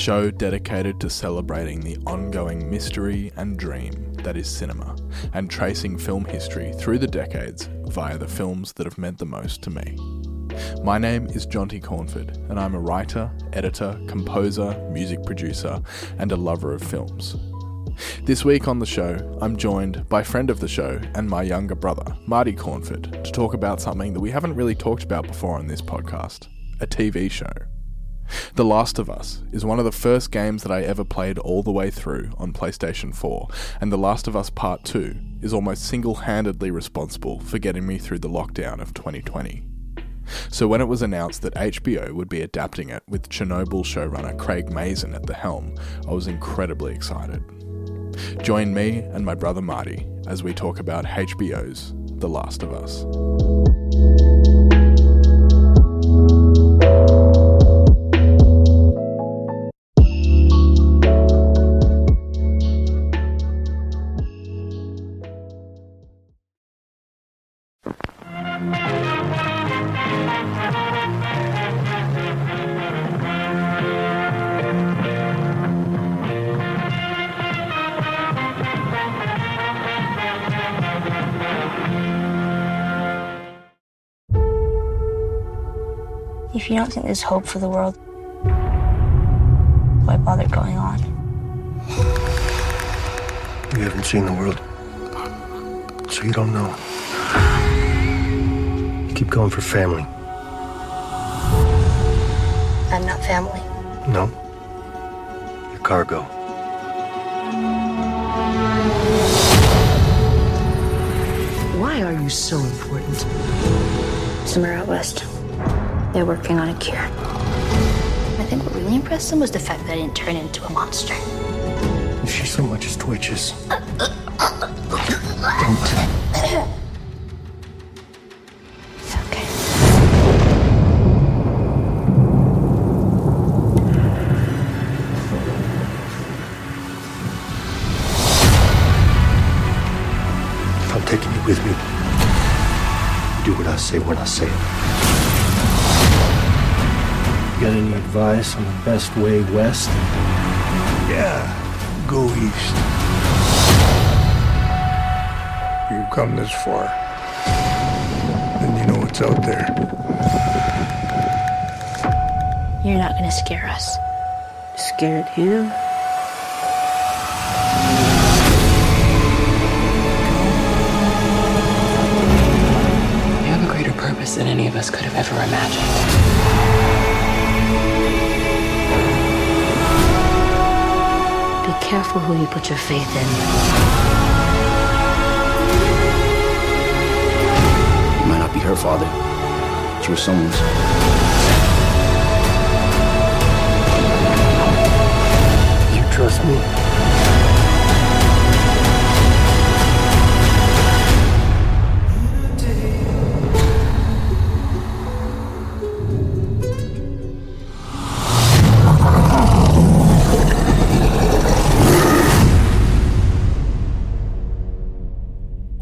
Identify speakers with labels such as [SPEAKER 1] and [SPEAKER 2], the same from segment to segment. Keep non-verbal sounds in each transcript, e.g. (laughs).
[SPEAKER 1] show dedicated to celebrating the ongoing mystery and dream that is cinema and tracing film history through the decades via the films that have meant the most to me. My name is Jonty Cornford, and I'm a writer, editor, composer, music producer, and a lover of films. This week on the show, I'm joined by friend of the show and my younger brother, Marty Cornford, to talk about something that we haven't really talked about before on this podcast a TV show. The Last of Us is one of the first games that I ever played all the way through on PlayStation 4, and The Last of Us Part 2 is almost single handedly responsible for getting me through the lockdown of 2020. So when it was announced that HBO would be adapting it with Chernobyl showrunner Craig Mazin at the helm, I was incredibly excited. Join me and my brother Marty as we talk about HBO's The Last of Us.
[SPEAKER 2] Think there's hope for the world, why bother going on?
[SPEAKER 3] You haven't seen the world, so you don't know. You keep going for family.
[SPEAKER 2] I'm not family.
[SPEAKER 3] No. Your cargo.
[SPEAKER 4] Why are you so important?
[SPEAKER 2] Somewhere out west, they're working on a cure. I think what really impressed them was the fact that I didn't turn into a monster.
[SPEAKER 3] If she so much as twitches,
[SPEAKER 2] It's okay.
[SPEAKER 3] if I'm taking you with me, you do what I say when I say it. Got any advice on the best way west?
[SPEAKER 5] Yeah, go east. You've come this far, and you know what's out there.
[SPEAKER 2] You're not gonna scare us.
[SPEAKER 4] Scared him?
[SPEAKER 6] You have a greater purpose than any of us could have ever imagined.
[SPEAKER 2] Careful who you put your faith in.
[SPEAKER 7] You might not be her father, but you were someone's.
[SPEAKER 3] You trust me?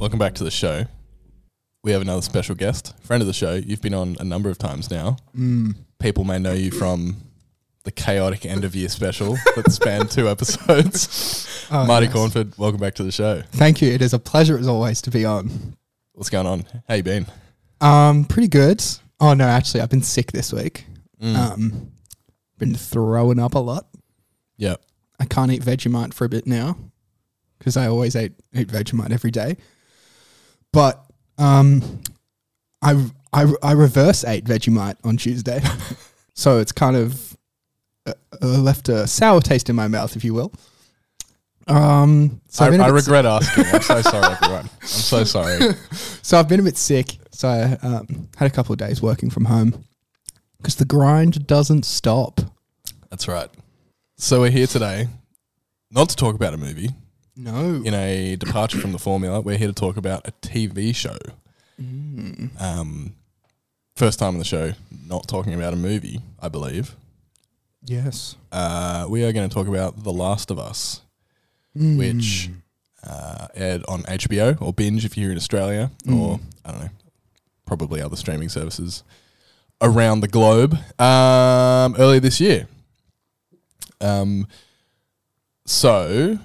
[SPEAKER 1] Welcome back to the show. We have another special guest, friend of the show. You've been on a number of times now. People may know you from the chaotic end of year special that spanned two (laughs) episodes.
[SPEAKER 8] Oh,
[SPEAKER 1] Marty
[SPEAKER 8] yes.
[SPEAKER 1] Cornford, welcome back to the show.
[SPEAKER 8] Thank you. It is a pleasure as always to be on.
[SPEAKER 1] What's going on? How you been?
[SPEAKER 8] Um, pretty good. Oh no, actually, I've been sick this week.
[SPEAKER 1] Mm.
[SPEAKER 8] Um, been throwing up a lot.
[SPEAKER 1] Yeah.
[SPEAKER 8] I can't eat Vegemite for a bit now because I always ate eat Vegemite every day. But um, I I I reverse ate Vegemite on Tuesday, (laughs) so it's kind of uh, uh, left a sour taste in my mouth, if you will. Um, so
[SPEAKER 1] I,
[SPEAKER 8] I've been a
[SPEAKER 1] I regret asking. I'm so sorry, (laughs) everyone. I'm so sorry.
[SPEAKER 8] So I've been a bit sick. So I um, had a couple of days working from home because the grind doesn't stop.
[SPEAKER 1] That's right. So we're here today not to talk about a movie.
[SPEAKER 8] No.
[SPEAKER 1] In a departure from the formula, we're here to talk about a TV show.
[SPEAKER 8] Mm.
[SPEAKER 1] Um, first time on the show, not talking about a movie, I believe.
[SPEAKER 8] Yes.
[SPEAKER 1] Uh, we are going to talk about The Last of Us,
[SPEAKER 8] Mm.
[SPEAKER 1] which uh, aired on HBO or Binge if you're in Australia, or
[SPEAKER 8] Mm.
[SPEAKER 1] I don't know, probably other streaming services. around the globe um, earlier this year. Um, so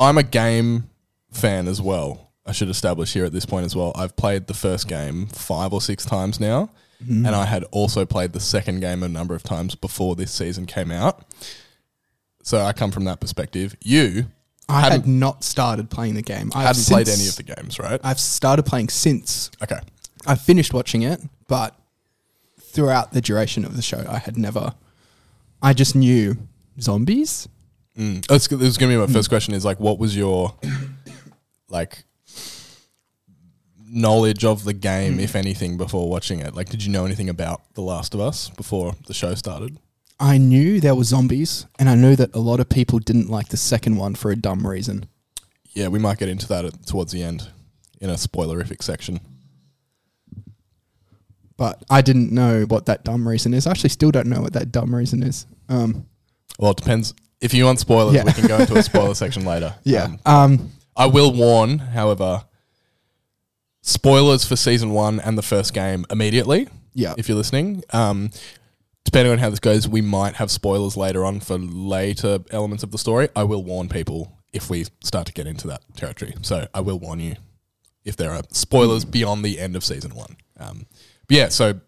[SPEAKER 1] I'm a game fan as well. I should establish here at this point as well. I've played the first game five or six times now,
[SPEAKER 8] Mm-hmm.
[SPEAKER 1] and I had also played the second game a number of times before this season came out. So I come from that perspective. You
[SPEAKER 8] I had not started playing the game. I
[SPEAKER 1] hadn't played any of the games, right?
[SPEAKER 8] I've started playing since.
[SPEAKER 1] Okay.
[SPEAKER 8] I finished watching it, but throughout the duration of the show, I had never. I just knew zombies.
[SPEAKER 1] Mm. That's, this is going to be my first question. Is like, what was your like knowledge of the game, if anything, before watching it? Like, did you know anything about The Last of Us before the show started?
[SPEAKER 8] I knew there were zombies, and I knew that a lot of people didn't like the second one for a dumb reason.
[SPEAKER 1] Yeah, we might get into that at, towards the end in a spoilerific section.
[SPEAKER 8] But I didn't know what that dumb reason is. I actually still don't know what that dumb reason is. Um,
[SPEAKER 1] Well, it depends. If you want spoilers,
[SPEAKER 8] Yeah.
[SPEAKER 1] we can go into a spoiler (laughs) section later.
[SPEAKER 8] yeah.
[SPEAKER 1] Um,
[SPEAKER 8] Um,
[SPEAKER 1] I will warn, however, spoilers for season one and the first game immediately.
[SPEAKER 8] Yeah.
[SPEAKER 1] If you're listening, um, depending on how this goes, we might have spoilers later on for later elements of the story. I will warn people if we start to get into that territory. So I will warn you if there are spoilers beyond the end of season one. Um, but yeah, so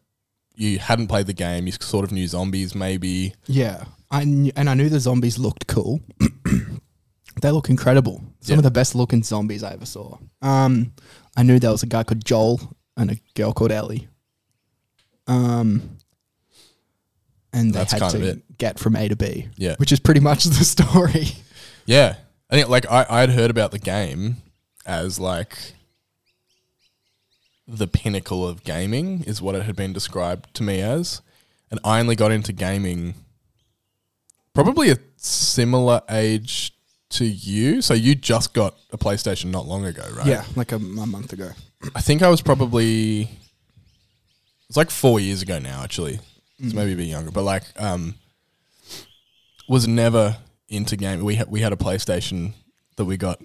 [SPEAKER 1] you hadn't played the game, you sort of knew zombies, maybe.
[SPEAKER 8] yeah. I knew, and I knew the zombies looked cool. (clears throat) they look incredible. Some of the best looking zombies I ever saw. Um, I knew there was a guy called Joel and a girl called Ellie. Um, and they
[SPEAKER 1] That's
[SPEAKER 8] had
[SPEAKER 1] kind
[SPEAKER 8] to
[SPEAKER 1] of it.
[SPEAKER 8] get from A to B.
[SPEAKER 1] Yeah.
[SPEAKER 8] which is pretty much the story.
[SPEAKER 1] Yeah, I think like I I'd heard about the game as like the pinnacle of gaming is what it had been described to me as, and I only got into gaming probably a similar age to you. So you just got a PlayStation not long ago, right?
[SPEAKER 8] Yeah, like a, a month ago.
[SPEAKER 1] I think I was probably it's like four years ago now, actually. It's maybe a bit younger, but like um was never into game. We had we had a PlayStation that we got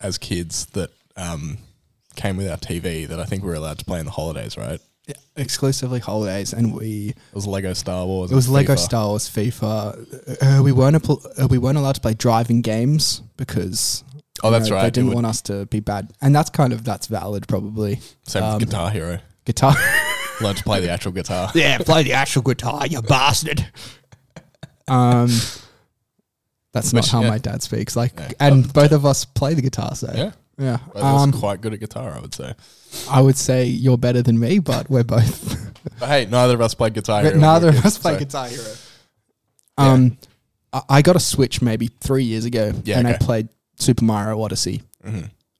[SPEAKER 1] as kids that um came with our TV that I think we were allowed to play in the holidays, right?
[SPEAKER 8] Yeah, exclusively holidays, and we
[SPEAKER 1] It was Lego Star Wars.
[SPEAKER 8] it was
[SPEAKER 1] and
[SPEAKER 8] Lego
[SPEAKER 1] FIFA.
[SPEAKER 8] Star Wars, FIFA. Uh, we weren't apl- uh, we weren't allowed to play driving games because
[SPEAKER 1] Oh,
[SPEAKER 8] you
[SPEAKER 1] that's right.
[SPEAKER 8] They
[SPEAKER 1] it
[SPEAKER 8] didn't
[SPEAKER 1] would-
[SPEAKER 8] want us to be bad, and that's kind of that's valid probably.
[SPEAKER 1] Same
[SPEAKER 8] um,
[SPEAKER 1] with Guitar Hero.
[SPEAKER 8] Guitar. (laughs)
[SPEAKER 1] Learned to play the actual guitar. (laughs)
[SPEAKER 8] yeah, play the actual guitar, you bastard. Um, that's not how
[SPEAKER 1] yeah.
[SPEAKER 8] my dad speaks. Like, and both of us play the guitar, so
[SPEAKER 1] Yeah.
[SPEAKER 8] Yeah.
[SPEAKER 1] Was
[SPEAKER 8] Um,
[SPEAKER 1] quite good at guitar, I would say.
[SPEAKER 8] I would say you're better than me, but we're both. (laughs)
[SPEAKER 1] But hey, neither of us played guitar. Hero
[SPEAKER 8] But
[SPEAKER 1] when we
[SPEAKER 8] neither
[SPEAKER 1] were
[SPEAKER 8] of
[SPEAKER 1] kids,
[SPEAKER 8] us play
[SPEAKER 1] so-
[SPEAKER 8] Guitar Hero. Um, I- I got a Switch maybe three years ago,
[SPEAKER 1] Yeah,
[SPEAKER 8] and I
[SPEAKER 1] okay. Mm-hmm.
[SPEAKER 8] played Super Mario Odyssey,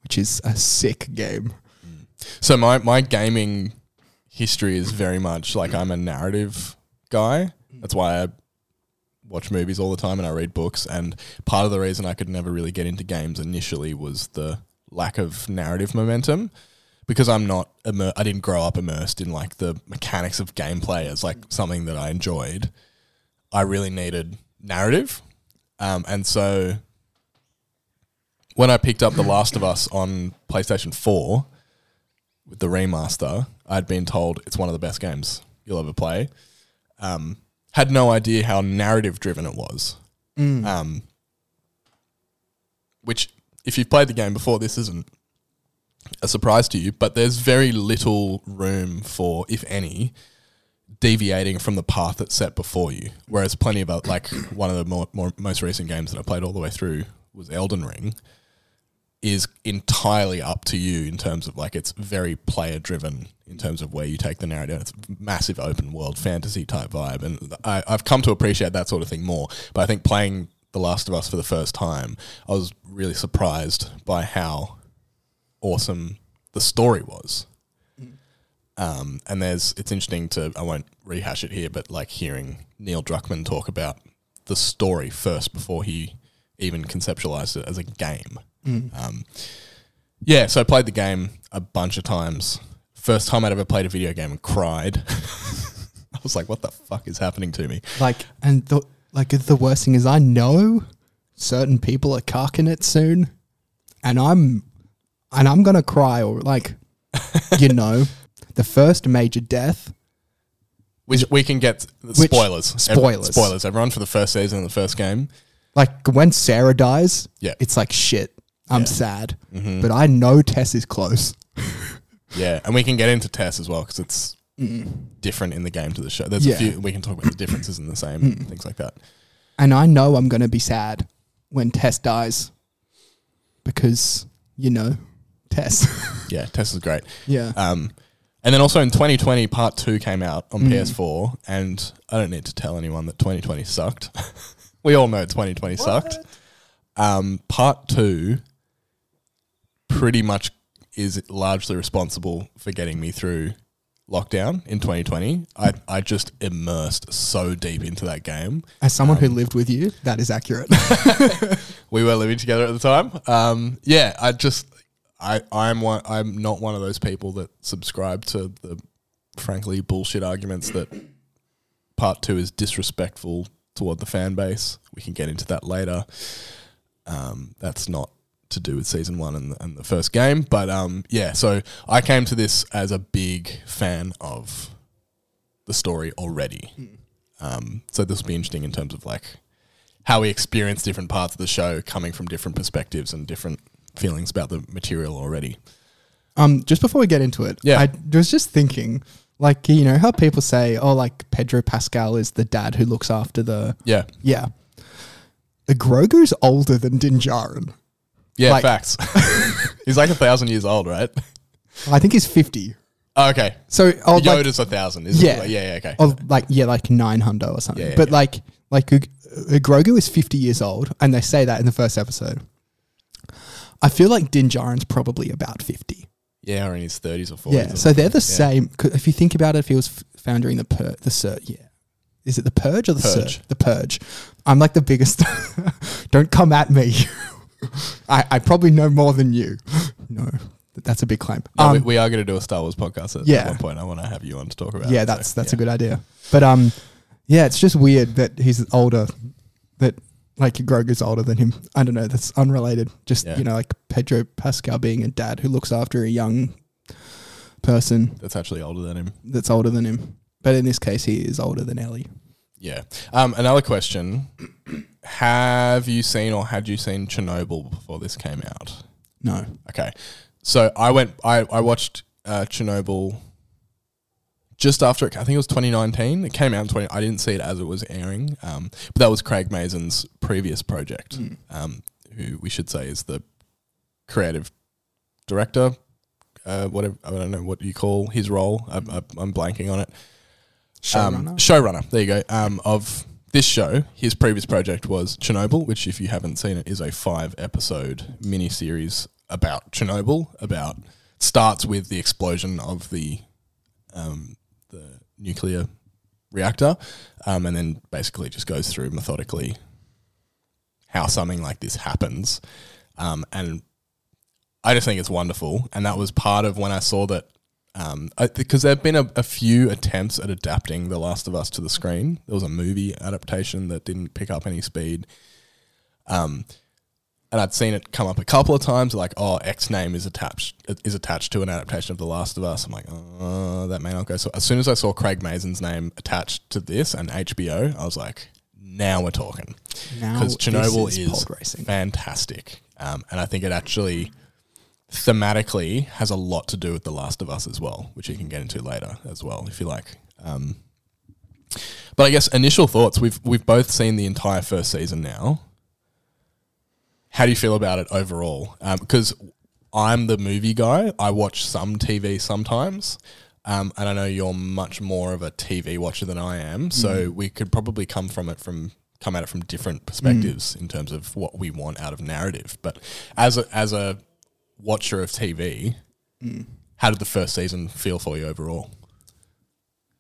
[SPEAKER 8] which is a sick game.
[SPEAKER 1] So my my gaming history is very much like I'm a narrative guy. That's why I watch movies all the time and I read books. And part of the reason I could never really get into games initially was the lack of narrative momentum. Because I'm not, immer- I didn't grow up immersed in like the mechanics of gameplay as like something that I enjoyed. I really needed narrative, um, and so when I picked up The Last of Us on PlayStation Four, with the remaster, I'd been told it's one of the best games you'll ever play. Um, had no idea how narrative driven it was. Um, which, if you've played the game before, this isn't a surprise to you, but there's very little room for, if any, deviating from the path that's set before you. Whereas plenty of other, like one of the more, more most recent games that I played all the way through was Elden Ring is entirely up to you in terms of like it's very player driven in terms of where you take the narrative. It's massive open world fantasy type vibe, and I, I've come to appreciate that sort of thing more. But I think playing The Last of Us for the first time, I was really surprised by how awesome the story was. Um, and there's it's interesting to I won't rehash it here, but like hearing Neil Druckmann talk about the story first before he even conceptualized it as a game. Um, yeah, so I played the game a bunch of times. First time I'd ever played a video game and cried. (laughs) I was like, "What the fuck is happening to me?"
[SPEAKER 8] Like, and the like the worst thing is, I know certain people are cocking it soon, and I'm and I'm gonna cry or like, (laughs) you know, the first major death
[SPEAKER 1] Which we can get spoilers.
[SPEAKER 8] Spoilers.
[SPEAKER 1] spoilers. Everyone for the first season and the first game.
[SPEAKER 8] Like when Sarah dies,
[SPEAKER 1] Yeah.
[SPEAKER 8] it's like shit. I'm
[SPEAKER 1] Yeah.
[SPEAKER 8] sad,
[SPEAKER 1] Mhm.
[SPEAKER 8] but I know Tess is close. (laughs)
[SPEAKER 1] Yeah, and we can get into Tess as well because it's different in the game to the show. There's
[SPEAKER 8] Yeah.
[SPEAKER 1] a few we can talk about the differences in the same
[SPEAKER 8] Mm.
[SPEAKER 1] things like that.
[SPEAKER 8] And I know I'm going to be sad when Tess dies because, you know, Tess. (laughs)
[SPEAKER 1] Yeah, Tess is great.
[SPEAKER 8] Yeah.
[SPEAKER 1] Um, and then also in 2020, Part Two came out on
[SPEAKER 8] Mm.
[SPEAKER 1] PS4, and I don't need to tell anyone that 2020 sucked. (laughs) we all know 2020 sucked. Um, part Two pretty much is largely responsible for getting me through lockdown in 2020. I I just immersed so deep into that game.
[SPEAKER 8] As someone who
[SPEAKER 1] Um,
[SPEAKER 8] lived with you, that is accurate. (laughs) (laughs)
[SPEAKER 1] we were living together at the time. Um, yeah, I just I I'm one I'm not one of those people that subscribe to the frankly bullshit arguments that part two is disrespectful toward the fan base. We can get into that later. Um, that's not to do with season one and the, and the first game, but um, yeah. So I came to this as a big fan of the story already. Um, so this will be interesting in terms of like how we experience different parts of the show coming from different perspectives and different feelings about the material already.
[SPEAKER 8] um, just before we get into it,
[SPEAKER 1] Yeah.
[SPEAKER 8] I was just thinking, like, you know, how people say, oh, like Pedro Pascal is the dad who looks after the.
[SPEAKER 1] Yeah.
[SPEAKER 8] Yeah. The Grogu's older than Din Djarin.
[SPEAKER 1] Yeah,
[SPEAKER 8] Like-
[SPEAKER 1] facts. (laughs) He's like a thousand years old, right?
[SPEAKER 8] I think he's 50.
[SPEAKER 1] Oh, okay.
[SPEAKER 8] So, oh, like-
[SPEAKER 1] Yoda's a thousand, isn't
[SPEAKER 8] yeah,
[SPEAKER 1] it? Yeah, yeah, okay.
[SPEAKER 8] Like yeah, like 900 or something.
[SPEAKER 1] Yeah, yeah,
[SPEAKER 8] but
[SPEAKER 1] yeah.
[SPEAKER 8] like like uh, Grogu is fifty years old, and they say that in the first episode. I feel like Din Djarin's probably about fifty.
[SPEAKER 1] Yeah, or in his thirties or 40s.
[SPEAKER 8] Yeah, so they're the same. 'cause If you think about it, if he was f- found during the pur- the sur- yeah, is it the purge or the
[SPEAKER 1] Purge.
[SPEAKER 8] surge? The purge. I'm like the biggest. (laughs) Don't come at me. (laughs) I, I probably know more than you. (laughs) No, that's a big claim.
[SPEAKER 1] No, we,
[SPEAKER 8] Um,
[SPEAKER 1] we are going to do a Star Wars podcast at,
[SPEAKER 8] Yeah.
[SPEAKER 1] at one point. I want to have you on to talk about.
[SPEAKER 8] yeah,
[SPEAKER 1] it, so,
[SPEAKER 8] that's that's
[SPEAKER 1] yeah.
[SPEAKER 8] a good idea. But um, yeah, it's just weird that he's older. That like Grogu's older than him. I don't know. That's unrelated. Just
[SPEAKER 1] Yeah.
[SPEAKER 8] you know, like Pedro Pascal being a dad who looks after a young person
[SPEAKER 1] That's actually older than him.
[SPEAKER 8] that's older than him. But in this case, he is older than Ellie.
[SPEAKER 1] Yeah. Um, another question: Have you seen or had you seen Chernobyl before this came out?
[SPEAKER 8] No.
[SPEAKER 1] Okay. So I went. I I watched uh, Chernobyl just after it. I think it was 2019. It came out in 20. I didn't see it as it was airing. Um, but that was Craig Mazin's previous project. Um, who we should say is the creative director. Uh, whatever I don't know what you call his role. I, I, I'm blanking on it. Um,
[SPEAKER 8] Showrunner?
[SPEAKER 1] showrunner. There you go. Um, of this show, his previous project was Chernobyl, which, if you haven't seen it, is a five episode miniseries about Chernobyl. About starts with the explosion of the um, the nuclear reactor, um, and then basically just goes through methodically how something like this happens. Um, and I just think it's wonderful. And that was part of when I saw that, um, because there have been a, a few attempts at adapting The Last of Us to the screen. There was a movie adaptation that didn't pick up any speed. Um, and I'd seen it come up a couple of times, like, oh, X name is attached is attached to an adaptation of The Last of Us. I'm like, oh, that may not go. So as soon as I saw Craig Mazin's name attached to this and HBO, I was like, now we're talking.
[SPEAKER 8] Now
[SPEAKER 1] Because Chernobyl
[SPEAKER 8] is
[SPEAKER 1] is, fantastic, um, and I think it actually thematically has a lot to do with The Last of Us as well, which you can get into later as well if you like. Um, but I guess initial thoughts. We've we've both seen the entire first season now. How do you feel about it overall? Because I'm the movie guy. I watch some TV sometimes. Um, and I know you're much more of a TV watcher than I am, so we could probably come from it from come at it from different perspectives in terms of what we want out of narrative. But as a, as a watcher of TV, mm. how did the first season feel for you overall?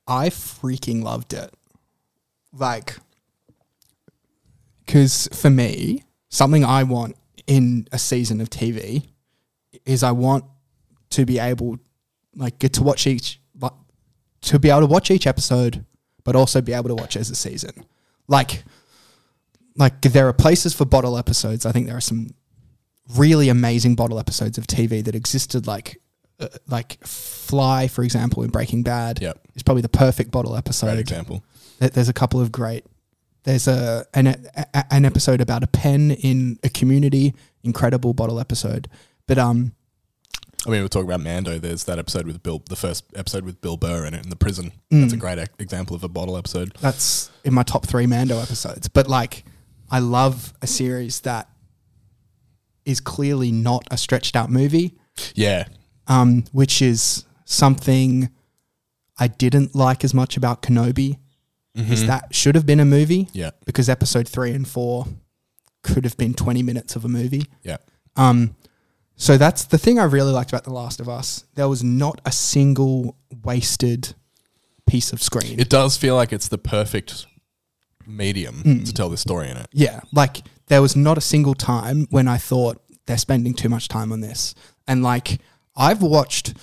[SPEAKER 8] I freaking loved it. Like, because for me, something I want in a season of TV is I want to be able, like, get to watch each, like, to be able to watch each episode, but also be able to watch as a season. Like, like there are places for bottle episodes. I think there are some really amazing bottle episodes of TV that existed like uh, like Fly, for example, in Breaking Bad,
[SPEAKER 1] Yep.
[SPEAKER 8] is probably the perfect bottle episode.
[SPEAKER 1] Great example.
[SPEAKER 8] There- There's a couple of great. There's a an, a, an episode about a pen in a community, incredible bottle episode. But um,
[SPEAKER 1] I mean, we're talking about Mando. There's that episode with Bill, the first episode with Bill Burr in it in the prison. That's a great e- example of a bottle episode.
[SPEAKER 8] that's in my top three Mando episodes. But like, I love a series that is clearly not a stretched out movie,
[SPEAKER 1] Yeah,
[SPEAKER 8] um, which is something I didn't like as much about Kenobi. Is that should have been a movie?
[SPEAKER 1] yeah,
[SPEAKER 8] because episode three and four could have been 20 minutes of a movie.
[SPEAKER 1] yeah.
[SPEAKER 8] Um, so that's the thing I really liked about The Last of Us. There was not a single wasted piece of screen.
[SPEAKER 1] It does feel like it's the perfect medium to tell this story in it.
[SPEAKER 8] yeah, like there was not a single time when I thought they're spending too much time on this. And like I've watched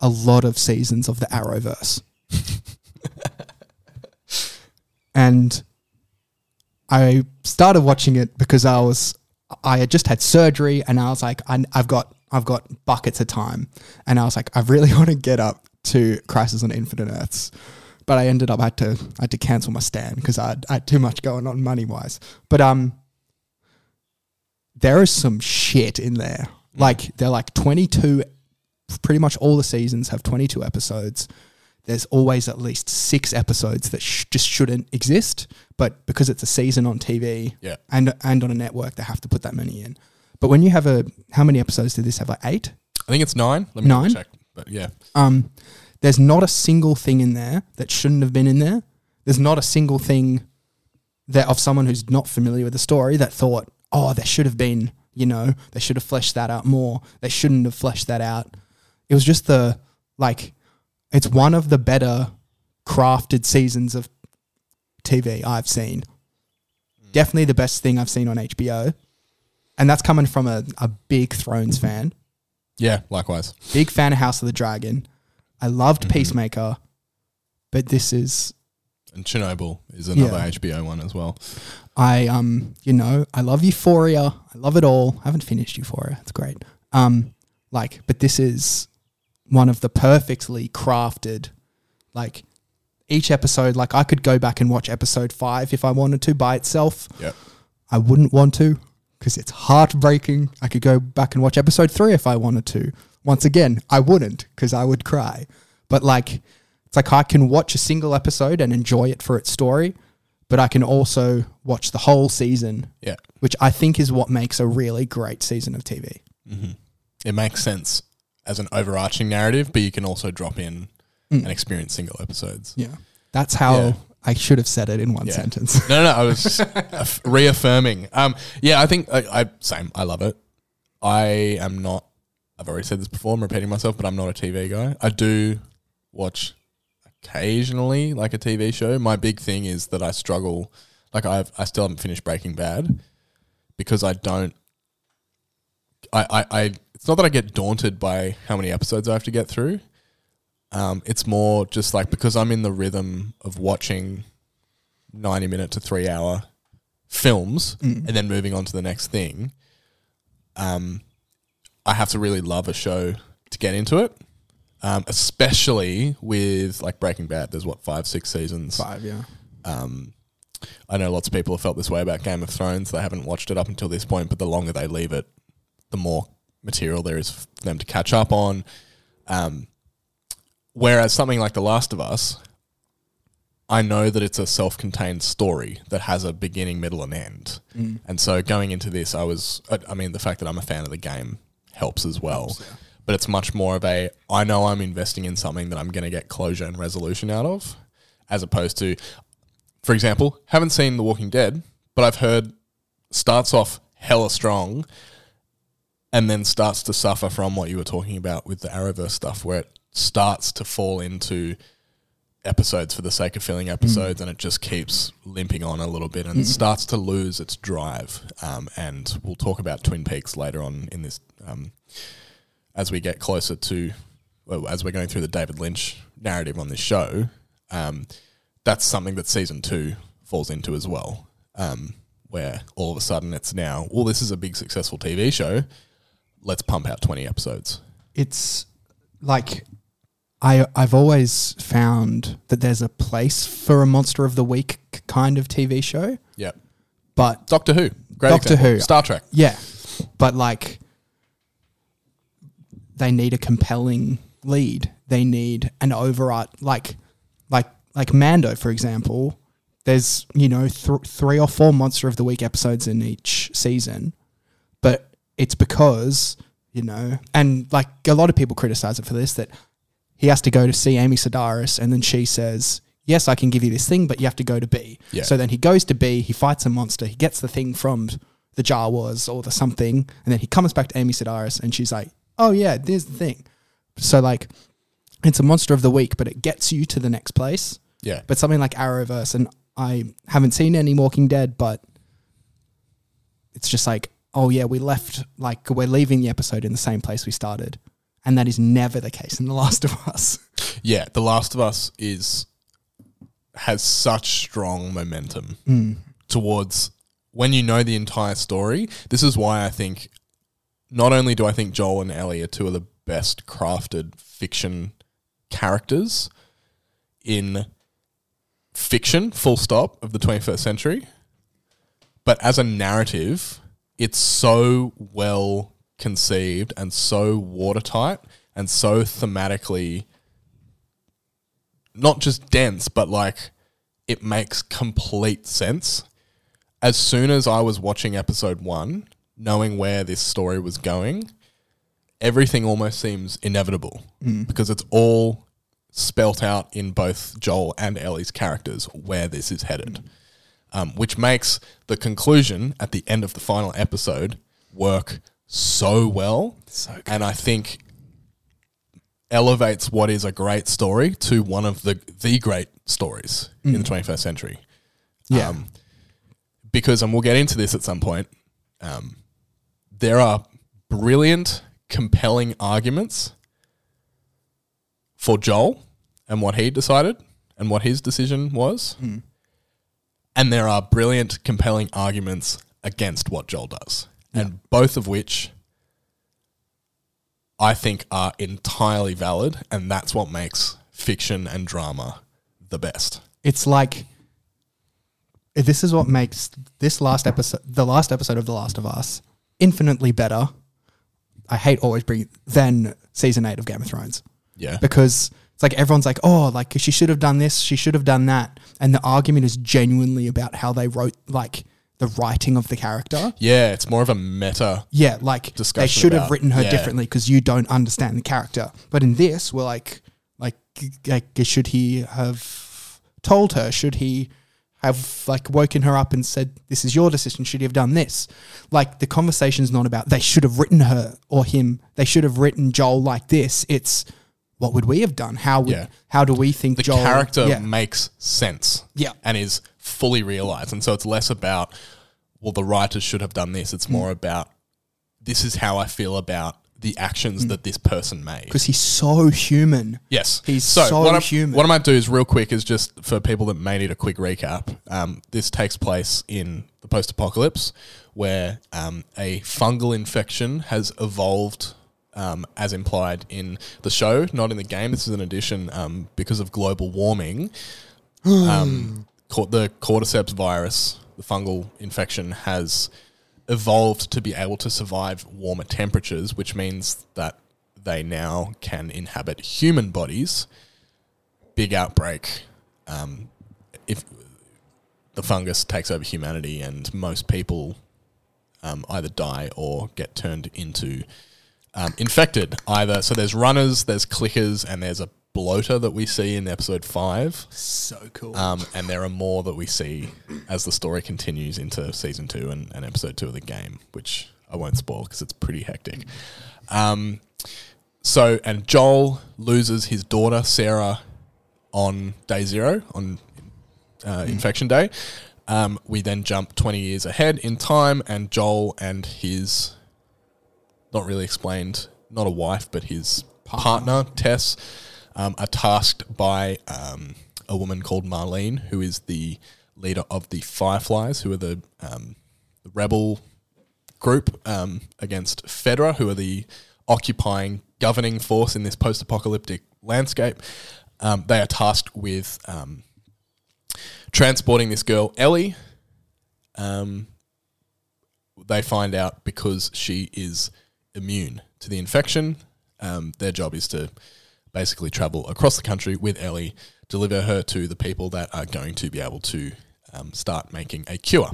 [SPEAKER 8] a lot of seasons of the Arrowverse. (laughs) and I started watching it because I was I had just had surgery and I was like I, I've got I've got buckets of time and I was like I really (laughs) want to get up to Crisis on Infinite Earths, but I ended up I had to I had to cancel my stand because I, had- I had too much going on money wise. But um, there is some shit in there. Like they're like twenty two. Pretty much all the seasons have twenty two episodes there's always at least six episodes that sh- just shouldn't exist, but because it's a season on TV
[SPEAKER 1] Yeah.
[SPEAKER 8] and and on a network, they have to put that many in. But when you have a, how many episodes did this have? Like eight.
[SPEAKER 1] I think it's nine. Let me
[SPEAKER 8] Nine?
[SPEAKER 1] check. But yeah,
[SPEAKER 8] Um, there's not a single thing in there that shouldn't have been in there. There's not a single thing that of someone who's not familiar with the story that thought, oh, there should have been, you know, they should have fleshed that out more. They shouldn't have fleshed that out. It was just the like, it's one of the better crafted seasons of TV I've seen. Definitely the best thing I've seen on HBO. And that's coming from a, a big Thrones fan
[SPEAKER 1] yeah. Likewise.
[SPEAKER 8] big fan of House of the Dragon. I loved mm-hmm. Peacemaker, but this is
[SPEAKER 1] And Chernobyl is another
[SPEAKER 8] Yeah.
[SPEAKER 1] HBO one as well.
[SPEAKER 8] I um you know I love Euphoria. I love it all. I haven't finished Euphoria. It's great. Um, like, but this is one of the perfectly crafted, like each episode. Like I could go back and watch episode five if I wanted to by itself.
[SPEAKER 1] Yeah.
[SPEAKER 8] I wouldn't want to because it's heartbreaking. I could go back and watch episode three if I wanted to. Once again, I wouldn't because I would cry. But like, it's like I can watch a single episode and enjoy it for its story, but I can also watch the whole season,
[SPEAKER 1] Yeah.
[SPEAKER 8] which I think is what makes a really great season of TV.
[SPEAKER 1] It makes sense as an overarching narrative, but you can also drop in and experience single episodes.
[SPEAKER 8] Yeah. That's how
[SPEAKER 1] Yeah.
[SPEAKER 8] I should have said it in one
[SPEAKER 1] Yeah.
[SPEAKER 8] sentence.
[SPEAKER 1] No, no, no. I was (laughs) reaffirming. Um, yeah, I think I, I same. I love it. I am not. I've already said this before. I'm repeating myself, but I'm not a TV guy. I do watch occasionally like a TV show. My big thing is that I struggle. Like I've I still haven't finished Breaking Bad because I don't. I, I, I it's not that I get daunted by how many episodes I have to get through. Um, it's more just like because I'm in the rhythm of watching 90 minute to three hour films and then moving on to the next thing. Um, I have to really love a show to get into it. Um, especially with like Breaking Bad, there's what five, six seasons.
[SPEAKER 8] Five, yeah.
[SPEAKER 1] Um, I know lots of people have felt this way about Game of Thrones. They haven't watched it up until this point, but the longer they leave it, the more material there is for them to catch up on. Um, whereas something like The Last of Us, I know that it's a self-contained story that has a beginning, middle, and end. And so going into this, I was, I- I mean, the fact that I'm a fan of the game helps as well. But it's much more of a, I know I'm investing in something that I'm going to get closure and resolution out of, as opposed to, for example, haven't seen The Walking Dead, but I've heard starts off hella strong and then starts to suffer from what you were talking about with the Arrowverse stuff, where it starts to fall into episodes for the sake of filling episodes and it just keeps limping on a little bit and it starts to lose its drive. Um, and we'll talk about Twin Peaks later on in this um, as we get closer to, well, as we're going through the David Lynch narrative on this show. Um, that's something that season two falls into as well, um, where all of a sudden it's now, well, this is a big successful TV show. Let's pump out 20 episodes.
[SPEAKER 8] It's like I I've always found that there's a place for a monster of the week kind of TV show,
[SPEAKER 1] Yeah.
[SPEAKER 8] but
[SPEAKER 1] Doctor Who. Great
[SPEAKER 8] Doctor
[SPEAKER 1] example.
[SPEAKER 8] Who.
[SPEAKER 1] Star Trek.
[SPEAKER 8] yeah, but like they need a compelling lead. They need an overart like like like Mando for example. There's you know th- three or four monster of the week episodes in each season, but it's because you know, and like a lot of people criticize it for this that he has to go to see Amy Sedaris, and then she says, "Yes, I can give you this thing, but you have to go to B."
[SPEAKER 1] Yeah.
[SPEAKER 8] So then he goes to B, he fights a monster, he gets the thing from the Jawas or the something, and then he comes back to Amy Sedaris, and she's like, "Oh yeah, there's the thing." So like, it's a monster of the week, but it gets you to the next place.
[SPEAKER 1] Yeah.
[SPEAKER 8] But something like Arrowverse, and I haven't seen any Walking Dead, but it's just like, oh yeah, we left like we're leaving the episode in the same place we started, and that is never the case in The Last of Us. (laughs)
[SPEAKER 1] Yeah, The Last of Us is has such strong momentum
[SPEAKER 8] Mm.
[SPEAKER 1] towards when you know the entire story. This is why I think not only do I think Joel and Ellie are two of the best crafted fiction characters in fiction, full stop, of the 21st century, but as a narrative, it's so well conceived and so watertight and so thematically not just dense, but like it makes complete sense. As soon as I was watching episode one, knowing where this story was going, everything almost seems inevitable because it's all spelt out in both Joel and Ellie's characters where this is headed, um, which makes the conclusion at the end of the final episode work so well. So and I think elevates what is a great story to one of the the great stories in the 21st century.
[SPEAKER 8] Yeah.
[SPEAKER 1] Um, because, and we'll get into this at some point, um, there are brilliant, compelling arguments for Joel and what he decided and what his decision was. Hmm. And there are brilliant, compelling arguments against what Joel does. And both of which I think are entirely valid. And that's what makes fiction and drama the best.
[SPEAKER 8] It's like this is what makes this last episode, the last episode of The Last of Us, infinitely better. I hate always bringing than season eight of Game of Thrones.
[SPEAKER 1] Yeah.
[SPEAKER 8] because it's like everyone's like, oh, like she should have done this, she should have done that, and the argument is genuinely about how they wrote like the writing of the character.
[SPEAKER 1] Yeah, it's more of a meta.
[SPEAKER 8] Yeah, like they should have written her
[SPEAKER 1] yeah.
[SPEAKER 8] differently because you don't understand the character. But in this, we're like, like, like, should he have told her? Should he have like woken her up and said, "This is your decision"? Should he have done this? Like the conversation's not about they should have written her or him. They should have written Joel like this. It's what would we have done? How would
[SPEAKER 1] Yeah.
[SPEAKER 8] how do we think
[SPEAKER 1] The
[SPEAKER 8] Joel?
[SPEAKER 1] character
[SPEAKER 8] Yeah.
[SPEAKER 1] makes sense.
[SPEAKER 8] Yeah.
[SPEAKER 1] And is fully realized. And so it's less about, well, the writers should have done this.
[SPEAKER 8] Mm.
[SPEAKER 1] It's more about, this is how I feel about the actions that this person made.
[SPEAKER 8] because he's so human.
[SPEAKER 1] Yes,
[SPEAKER 8] He's so
[SPEAKER 1] what I,
[SPEAKER 8] human.
[SPEAKER 1] What I might do is real quick is just for people that may need a quick recap. Um, this takes place in the post-apocalypse, where um, a fungal infection has evolved, um, as implied in the show, not in the game. This is an addition um, because of global warming. (gasps) um, the cordyceps virus, the fungal infection, has evolved to be able to survive warmer temperatures, which means that they now can inhabit human bodies. Big outbreak. Um, if the fungus takes over humanity, and most people um, either die or get turned into um, infected. Either so, there's runners, there's clickers, and there's a bloater that we see in episode five.
[SPEAKER 8] So cool.
[SPEAKER 1] Um, and there are more that we see as the story continues into season two and, and episode two of the game, which I won't spoil because it's pretty hectic. Um, so, and Joel loses his daughter, Sarah, on day zero, on uh, infection day. Um, we then jump 20 years ahead in time, and Joel and his, not really explained, not a wife, but his partner, Tess, um, are tasked by um, a woman called Marlene, who is the leader of the Fireflies, who are the, um, the rebel group um, against Fedra, who are the occupying, governing force in this post-apocalyptic landscape. Um, they are tasked with um, transporting this girl Ellie. They find out because she is immune to the infection. Their job is to basically travel across the country with Ellie, deliver her to the people that are going to be able to um, start making a cure.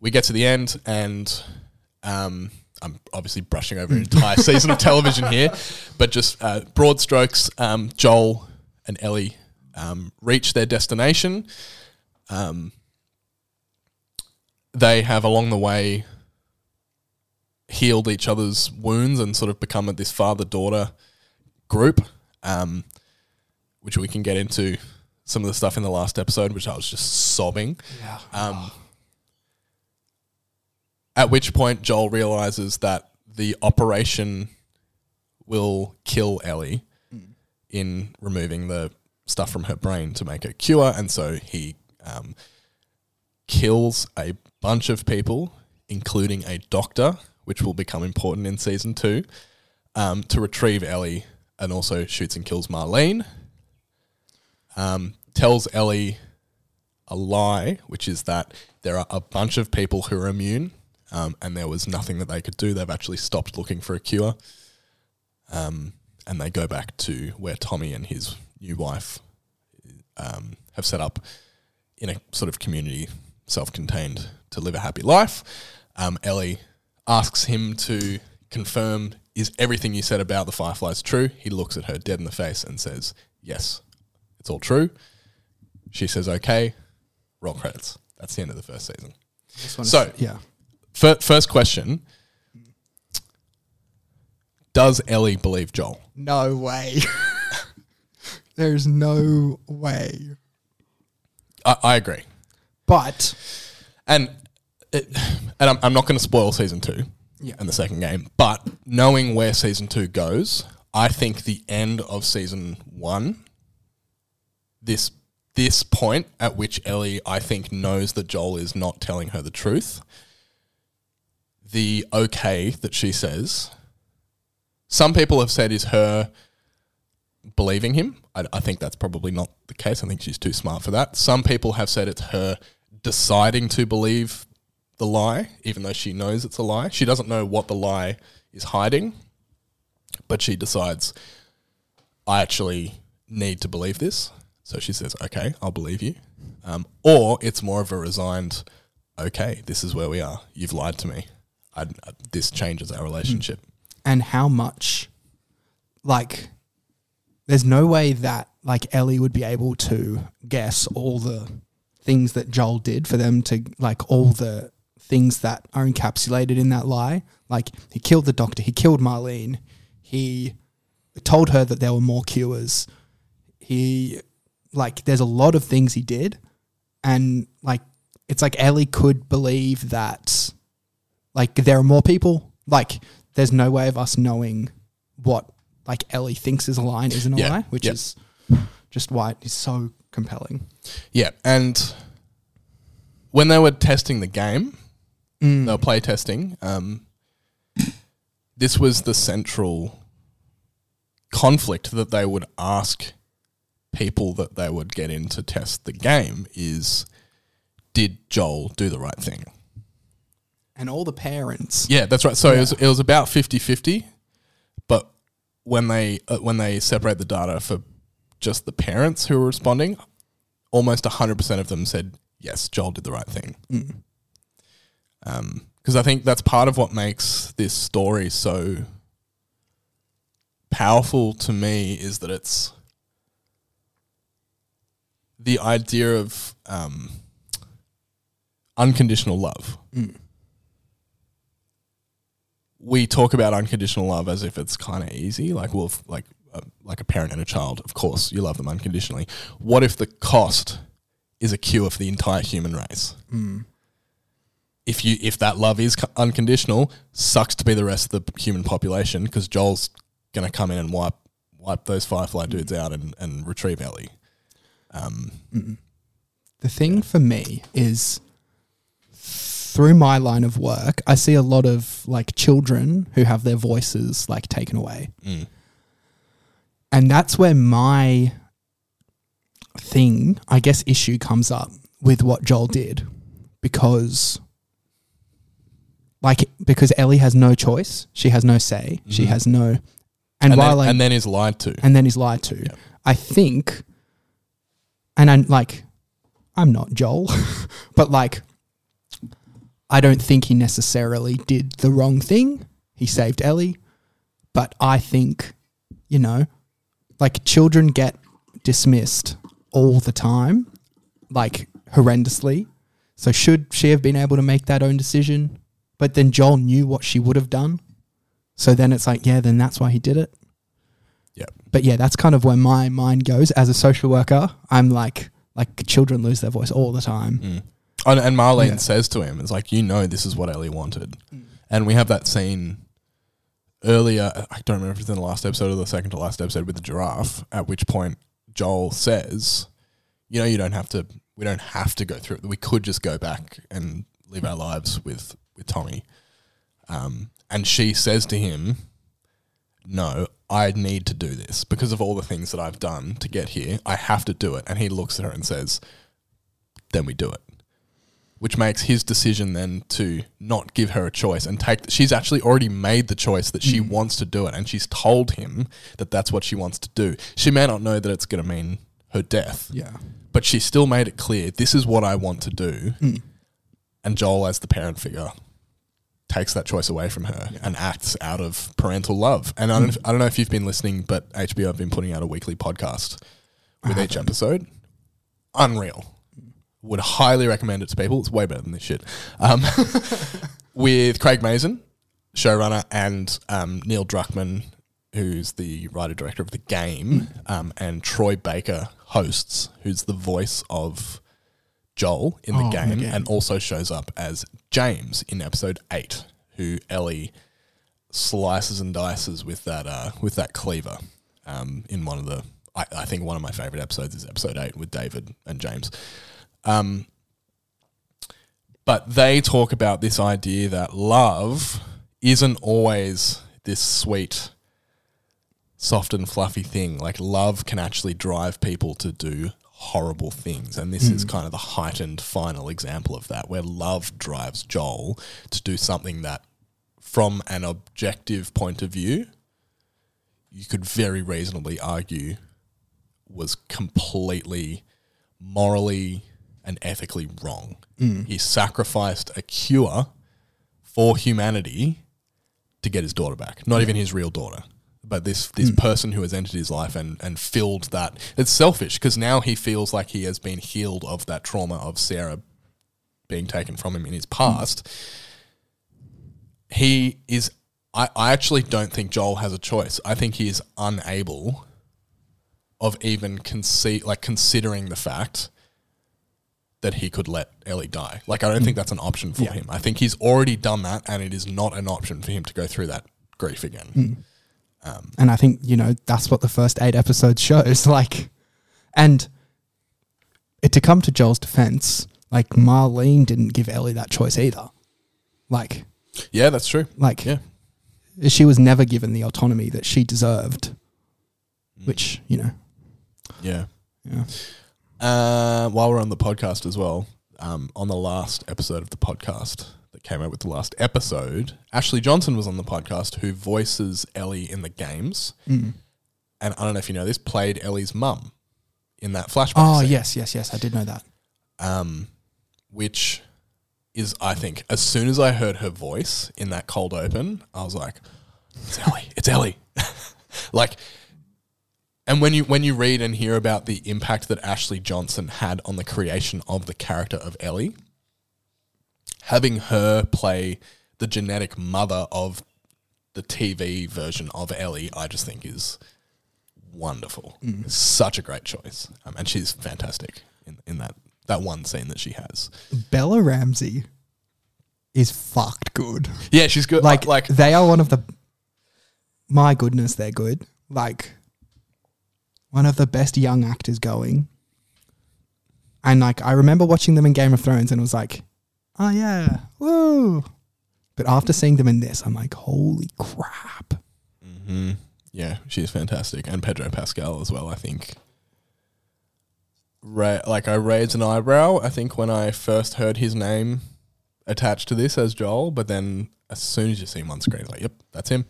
[SPEAKER 1] We get to the end, and um, I'm obviously brushing over an (laughs) entire season of television here, but just uh, broad strokes um, Joel and Ellie um, reach their destination. Um, they have along the way healed each other's wounds and sort of become this father daughter group, um, which we can get into some of the stuff in the last episode, which I was just sobbing.
[SPEAKER 8] Yeah.
[SPEAKER 1] Um, at which point, Joel realizes that the operation will kill Ellie in removing the stuff from her brain to make a cure, and so he um, kills a bunch of people, including a doctor, which will become important in season two, um, to retrieve Ellie, and also shoots and kills Marlene. Um, tells Ellie a lie, which is that there are a bunch of people who are immune, um, and there was nothing that they could do. They've actually stopped looking for a cure, um, and they go back to where Tommy and his new wife um, have set up in a sort of community, self-contained, to live a happy life. Um, Ellie asks him to confirm is everything you said about the fireflies true. He looks at her dead in the face and says, "Yes, it's all true." She says, "Okay." Roll credits. That's the end of the first season. So-
[SPEAKER 8] yeah.
[SPEAKER 1] Fir- first question: Does Ellie believe Joel?
[SPEAKER 8] No way. (laughs) There's no way.
[SPEAKER 1] I, I agree,
[SPEAKER 8] But
[SPEAKER 1] and it, and I'm, I'm not going to spoil season two
[SPEAKER 8] Yeah.
[SPEAKER 1] and the second game, but knowing where season two goes, I think the end of season one, this this point at which Ellie, I think, knows that Joel is not telling her the truth. The okay that she says, some people have said is her believing him. I, I think that's probably not the case. I think she's too smart for that. Some people have said it's her deciding to believe the lie, even though she knows it's a lie. She doesn't know what the lie is hiding, but she decides, I actually need to believe this. So she says, okay, I'll believe you. Um, or it's more of a resigned, okay, this is where we are. You've lied to me. I, I, this changes our relationship.
[SPEAKER 8] and how much like there's no way that like Ellie would be able to guess all the things that Joel did for them to like all the things that are encapsulated in that lie. Like he killed the doctor, he killed Marlene, he told her that there were more cures. He like there's a lot of things he did and like it's like Ellie could believe that like there are more people. Like there's no way of us knowing what like Ellie thinks is a lie and isn't a
[SPEAKER 1] Yeah,
[SPEAKER 8] lie, which
[SPEAKER 1] yeah.
[SPEAKER 8] is just why it's so compelling.
[SPEAKER 1] Yeah, and when they were testing the game, they were play testing. Um, this was the central conflict that they would ask people that they would get in to test the game: is did Joel do the right thing?
[SPEAKER 8] And all the parents.
[SPEAKER 1] Yeah, that's right. So it was it was about 50-50, but when they uh, when they separate the data for just the parents who were responding, almost hundred percent of them said yes, Joel did the right thing. Because I think that's part of what makes this story so powerful to me is that it's the idea of um, unconditional love we talk about unconditional love as if it's kind of easy. Like, well, like uh, like a parent and a child, of course, you love them unconditionally. What if the cost is a cure for the entire human race? If you if that love is unconditional, sucks to be the rest of the human population because Joel's gonna come in and wipe wipe those Firefly dudes out and, and retrieve Ellie.
[SPEAKER 8] Um, the thing for me is through my line of work, I see a lot of like children who have their voices like taken away. Mm. And that's where my thing, I guess, issue comes up with what Joel did because like because Ellie has no choice, she has no say, she mm-hmm. has no and,
[SPEAKER 1] And,
[SPEAKER 8] while
[SPEAKER 1] then,
[SPEAKER 8] like
[SPEAKER 1] and then is lied to.
[SPEAKER 8] and then he's lied to. I think, and I'm like, I'm not Joel, (laughs) but like, I don't think he necessarily did the wrong thing. He saved Ellie, but I think, you know, like children get dismissed all the time, like horrendously. So should she have been able to make that own decision? But then Joel knew what she would have done. So then it's like, yeah, then that's why he did it
[SPEAKER 1] Yep.
[SPEAKER 8] but yeah, that's kind of where my mind goes as a social worker. I'm like, like children lose their voice all the time. Mm.
[SPEAKER 1] And, and Marlene
[SPEAKER 8] Yeah.
[SPEAKER 1] says to him, "It's like you know this is what Ellie wanted," mm. and we have that scene earlier. I don't remember if it's in the last episode or the second to last episode with the giraffe. At which point Joel says, "You know, you don't have to. We don't have to go through it. We could just go back and live our lives with with Tommy." Um, and she says to him, "No, I need to do this because of all the things that I've done to get here. I have to do it." And he looks at her and says, "Then we do it." which makes his decision then to not give her a choice and take. She's actually already made the choice that she wants to do it, and she's told him that that's what she wants to do. She may not know that it's going to mean her death,
[SPEAKER 8] Yeah.
[SPEAKER 1] but she still made it clear this is what I want to do. And Joel, as the parent figure, takes that choice away from her and acts out of parental love. And I don't, I don't know if you've been listening, but HBO have been putting out a weekly podcast with each episode. Unreal. Would highly recommend it to people. It's way better than this shit. Um, (laughs) with Craig Mazin, showrunner, and um, Neil Druckmann, who's the writer director of the game, um, and Troy Baker hosts, who's the voice of Joel in the,
[SPEAKER 8] Oh,
[SPEAKER 1] game,
[SPEAKER 8] the game.
[SPEAKER 1] and also shows up as James in episode eight, who Ellie slices and dices with that uh, with that cleaver um, in one of the. I, I think one of my favorite episodes is episode eight with David and James. Um, but they talk about this idea that love isn't always this sweet, soft and fluffy thing. Like love can actually drive people to do horrible things. And this is hmm. kind of the heightened final example of that, where love drives Joel to do something that, from an objective point of view, you could very reasonably argue was completely morally and ethically wrong. Hmm. He sacrificed a cure for humanity to get his daughter back. Not even his real daughter, but this this hmm. person who has entered his life and and filled that. It's selfish because now he feels like he has been healed of that trauma of Sarah being taken from him in his hmm. past. He is. I, I actually don't think Joel has a choice. I think he is unable of even conce- like considering the fact that he could let Ellie die. Like I don't think hmm. that's an option for him. I think he's already done that and it is not an option for him to go through that grief again.
[SPEAKER 8] And I think, you know, that's what the first eight episodes shows. (laughs) Like, and it, to come to Joel's defense, like Marlene didn't give Ellie that choice either. Like,
[SPEAKER 1] Yeah, that's true.
[SPEAKER 8] like
[SPEAKER 1] Yeah.
[SPEAKER 8] she was never given the autonomy that she deserved, which, you know,
[SPEAKER 1] Yeah.
[SPEAKER 8] yeah.
[SPEAKER 1] Uh, while we're on the podcast as well, um, on the last episode of the podcast that came out with the last episode, Ashley Johnson was on the podcast who voices Ellie in the games.
[SPEAKER 8] Mm.
[SPEAKER 1] And I don't know if you know this, played Ellie's mum in that flashback.
[SPEAKER 8] Oh,
[SPEAKER 1] scene.
[SPEAKER 8] yes, yes, yes. I did know that.
[SPEAKER 1] um, which is, I think, as soon as I heard her voice in that cold open, I was like, "It's Ellie! It's Ellie!" (laughs) like, and when you when you read and hear about the impact that Ashley Johnson had on the creation of the character of Ellie, having her play the genetic mother of the TV version of Ellie, I just think is wonderful. Such a great choice, um, and she's fantastic in in that that one scene that she has.
[SPEAKER 8] Bella Ramsey is fucked good.
[SPEAKER 1] Yeah, she's good.
[SPEAKER 8] Like,
[SPEAKER 1] Like like
[SPEAKER 8] they are one of the. My goodness, they're good. Like, one of the best young actors going. And like, I remember watching them in Game of Thrones and was like, oh yeah, woo. But after seeing them in this, I'm like, holy crap.
[SPEAKER 1] Mm, yeah, she's fantastic, and Pedro Pascal as well. I think. Ra- like I raised an eyebrow. I think when I first heard his name attached to this as Joel, but then as soon as you see him on screen, it's like, yep, that's him.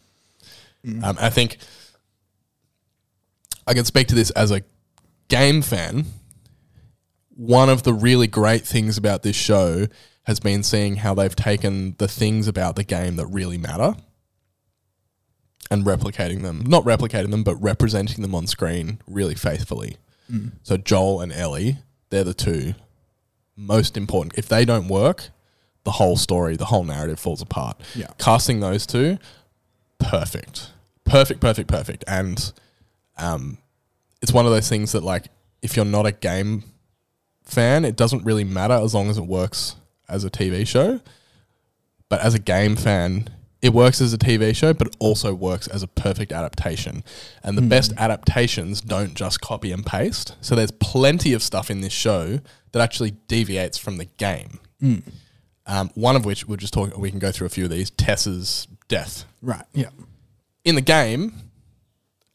[SPEAKER 1] Um, I think I can speak to this as a game fan. One of the really great things about this show has been seeing how they've taken the things about the game that really matter and replicating them. Not replicating them, but representing them on screen really faithfully. So Joel and Ellie, they're the two most important. If they don't work, the whole story, the whole narrative falls apart.
[SPEAKER 8] Yeah.
[SPEAKER 1] Casting those two, perfect. Perfect, perfect, perfect. And um, it's one of those things that like if you're not a game fan, it doesn't really matter as long as it works as a TV show. But as a game fan, it works as a TV show, but it also works as a perfect adaptation. And the best adaptations don't just copy and paste. So there's plenty of stuff in this show that actually deviates from the game. Um, one of which we'll just talk. We can go through a few of these. Tess's death
[SPEAKER 8] Right. Yeah.
[SPEAKER 1] in the game,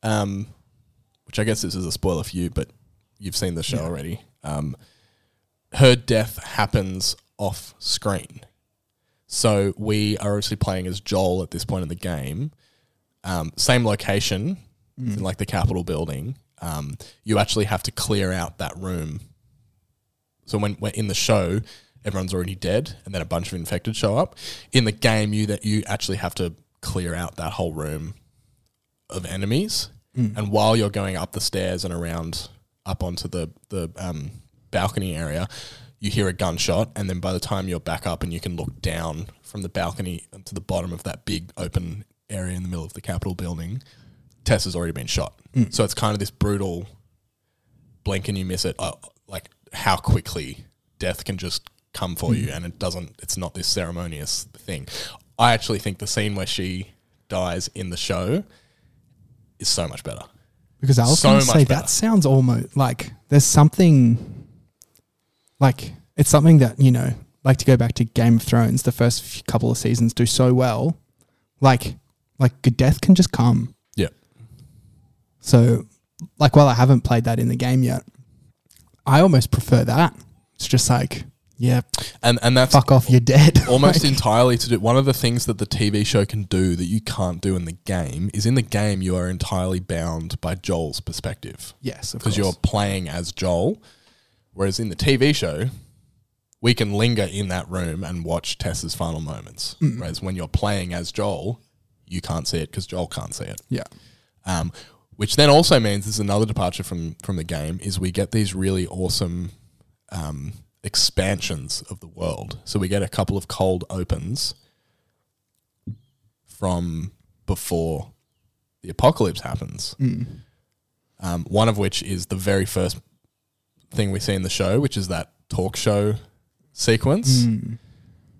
[SPEAKER 1] um, which I guess this is a spoiler for you, but you've seen the show already. Um, her death happens off screen. So we are obviously playing as Joel at this point in the game. Um, same location, in like the Capitol building. Um, you actually have to clear out that room. So when we're in the show, everyone's already dead, and then a bunch of infected show up. In the game, you that you actually have to clear out that whole room of enemies. And while you're going up the stairs and around up onto the the um, balcony area, you hear a gunshot, and then by the time you're back up and you can look down from the balcony to the bottom of that big open area in the middle of the Capitol building, Tess has already been shot. So it's kind of this brutal blink and you miss it. Uh, like how quickly death can just come for you, and it doesn't. It's not this ceremonious thing. I actually think the scene where she dies in the show is so much better.
[SPEAKER 8] Because I was
[SPEAKER 1] So
[SPEAKER 8] going to say
[SPEAKER 1] better.
[SPEAKER 8] that sounds almost like there's something like it's something that you know, like to go back to Game of Thrones. The first couple of seasons do so well, like like good death can just come.
[SPEAKER 1] Yeah,
[SPEAKER 8] So, like, while I haven't played that in the game yet, I almost prefer that. It's just like, yeah,
[SPEAKER 1] and and that's
[SPEAKER 8] fuck off, you're dead. (laughs)
[SPEAKER 1] almost
[SPEAKER 8] Like,
[SPEAKER 1] entirely to do. One of the things that the TV show can do that you can't do in the game is in the game you are entirely bound by Joel's perspective.
[SPEAKER 8] yes,
[SPEAKER 1] because you're playing as Joel. Whereas in the TV show, we can linger in that room and watch Tess's final moments. Whereas when you're playing as Joel, you can't see it because Joel can't see it.
[SPEAKER 8] yeah,
[SPEAKER 1] Um, which then also means there's another departure from from the game is we get these really awesome um, expansions of the world. So we get a couple of cold opens from before the apocalypse happens. Um, one of which is the very first thing we see in the show, which is that talk show sequence.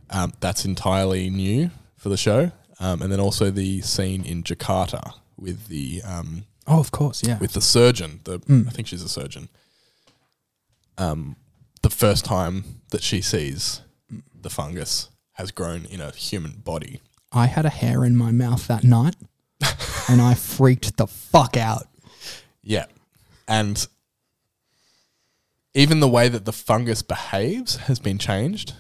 [SPEAKER 1] Um, that's entirely new for the show. Um, and then also the scene in Jakarta with the um,
[SPEAKER 8] oh, of course, yeah,
[SPEAKER 1] with the surgeon. The I think she's a surgeon. Um, the first time that she sees the fungus has grown in a human body.
[SPEAKER 8] I had a hair in my mouth that night, and I (laughs) freaked the fuck out.
[SPEAKER 1] Yeah, and even the way that the fungus behaves has been changed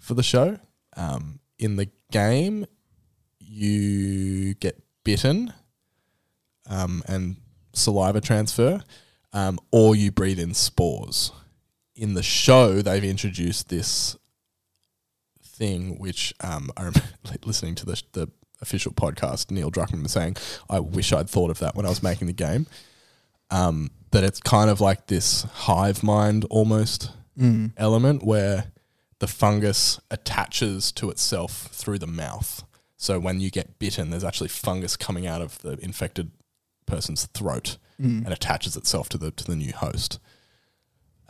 [SPEAKER 1] for the show. Um, in the game, you get bitten um, and saliva transfer, um, or you breathe in spores. In the show, they've introduced this thing which um, I remember (laughs) listening to the, the official podcast. Neil Druckmann was saying, "I wish I'd thought of that when I was making the game." Um, that it's kind of like this hive mind almost element where the fungus attaches to itself through the mouth. So when you get bitten, there's actually fungus coming out of the infected person's throat and attaches itself to the to the new host.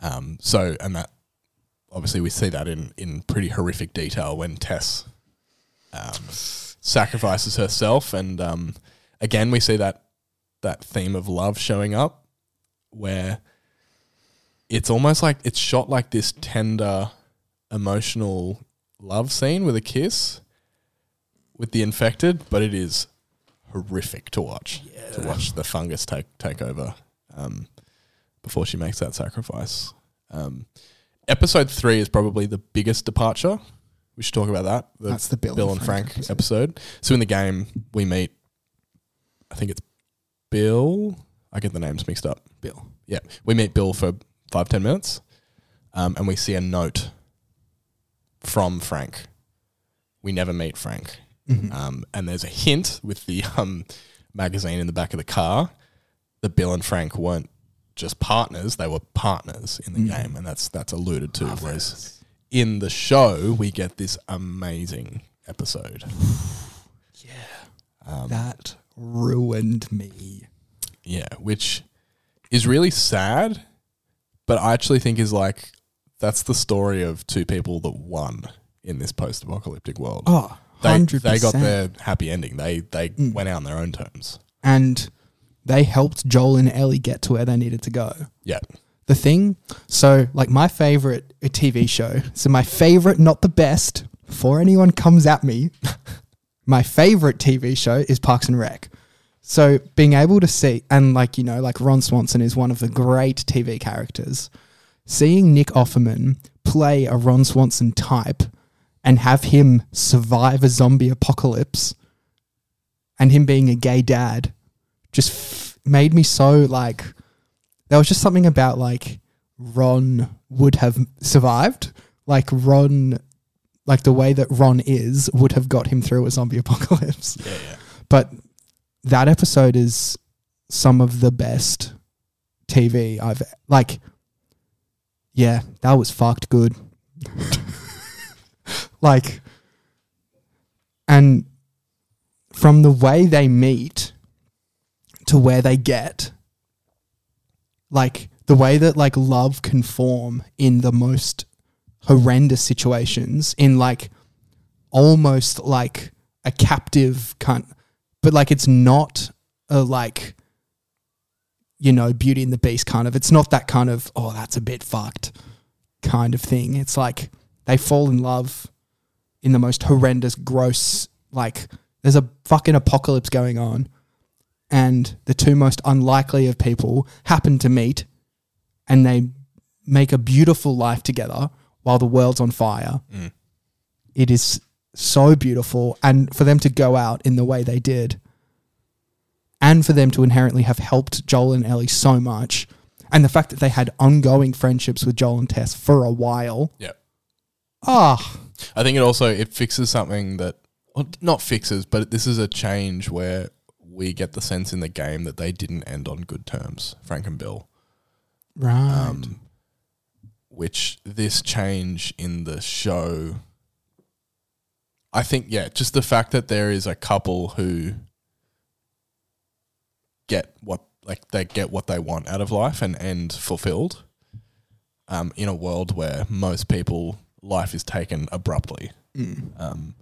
[SPEAKER 1] Um, so and that obviously we see that in in pretty horrific detail when Tess um, sacrifices herself, and um, again we see that that theme of love showing up, where it's almost like it's shot like this tender, emotional love scene with a kiss with the infected, but it is horrific to watch. To watch the fungus take take over um, before she makes that sacrifice. Um, episode three is probably the biggest departure. We should talk about that.
[SPEAKER 8] That's the Bill and
[SPEAKER 1] and
[SPEAKER 8] Frank
[SPEAKER 1] Frank, episode. So in the game, we meet. I think it's Bill. I get the names mixed up.
[SPEAKER 8] Bill.
[SPEAKER 1] Yeah, we meet Bill for five ten minutes, um, and we see a note from Frank. We never meet Frank, um, and there's a hint with the um, magazine in the back of the car that Bill and Frank weren't just partners; they were partners in the game, and that's that's alluded to. Whereas in the show, we get this amazing episode. (sighs) Um,
[SPEAKER 8] that ruined me.
[SPEAKER 1] Yeah, which is really sad, but I actually think is like that's the story of two people that won in this post-apocalyptic world.
[SPEAKER 8] Oh,
[SPEAKER 1] they
[SPEAKER 8] 100%.
[SPEAKER 1] they got their happy ending. They they
[SPEAKER 8] Mm.
[SPEAKER 1] went out on their own terms.
[SPEAKER 8] and they helped Joel and Ellie get to where they needed to go.
[SPEAKER 1] Yeah.
[SPEAKER 8] The thing, so like my favorite TV show, so my favorite, not the best, before anyone comes at me, (laughs) my favorite TV show is Parks and Rec. So being able to see, and like, you know, like Ron Swanson is one of the great TV characters. Seeing Nick Offerman play a Ron Swanson type and have him survive a zombie apocalypse and him being a gay dad just f- made me so like there was just something about like Ron would have survived. Like Ron, like the way that Ron is would have got him through a zombie (laughs) apocalypse.
[SPEAKER 1] Yeah, yeah.
[SPEAKER 8] But that episode is some of the best TV I've like. Yeah, that was fucked good. (laughs) like, and from the way they meet to where they get, like the way that like love can form in the most horrendous situations, in like almost like a captive cunt, but like it's not a like you know Beauty and the Beast kind of. It's not that kind of oh that's a bit fucked kind of thing. It's like they fall in love in the most horrendous, gross like there's a fucking apocalypse going on, and the two most unlikely of people happen to meet, and they make a beautiful life together while the world's on fire. Mm. It is so beautiful, and for them to go out in the way they did, and for them to inherently have helped Joel and Ellie so much, and the fact that they had ongoing friendships with Joel and Tess for a while.
[SPEAKER 1] Yeah.
[SPEAKER 8] Ah,
[SPEAKER 1] I think it also it fixes something that well, not fixes, but this is a change where we get the sense in the game that they didn't end on good terms, Frank and Bill.
[SPEAKER 8] right.
[SPEAKER 1] Um, which this change in the show, I think, yeah, just the fact that there is a couple who get what like they get what they want out of life and end fulfilled. Um, in a world where most people life is taken abruptly, um,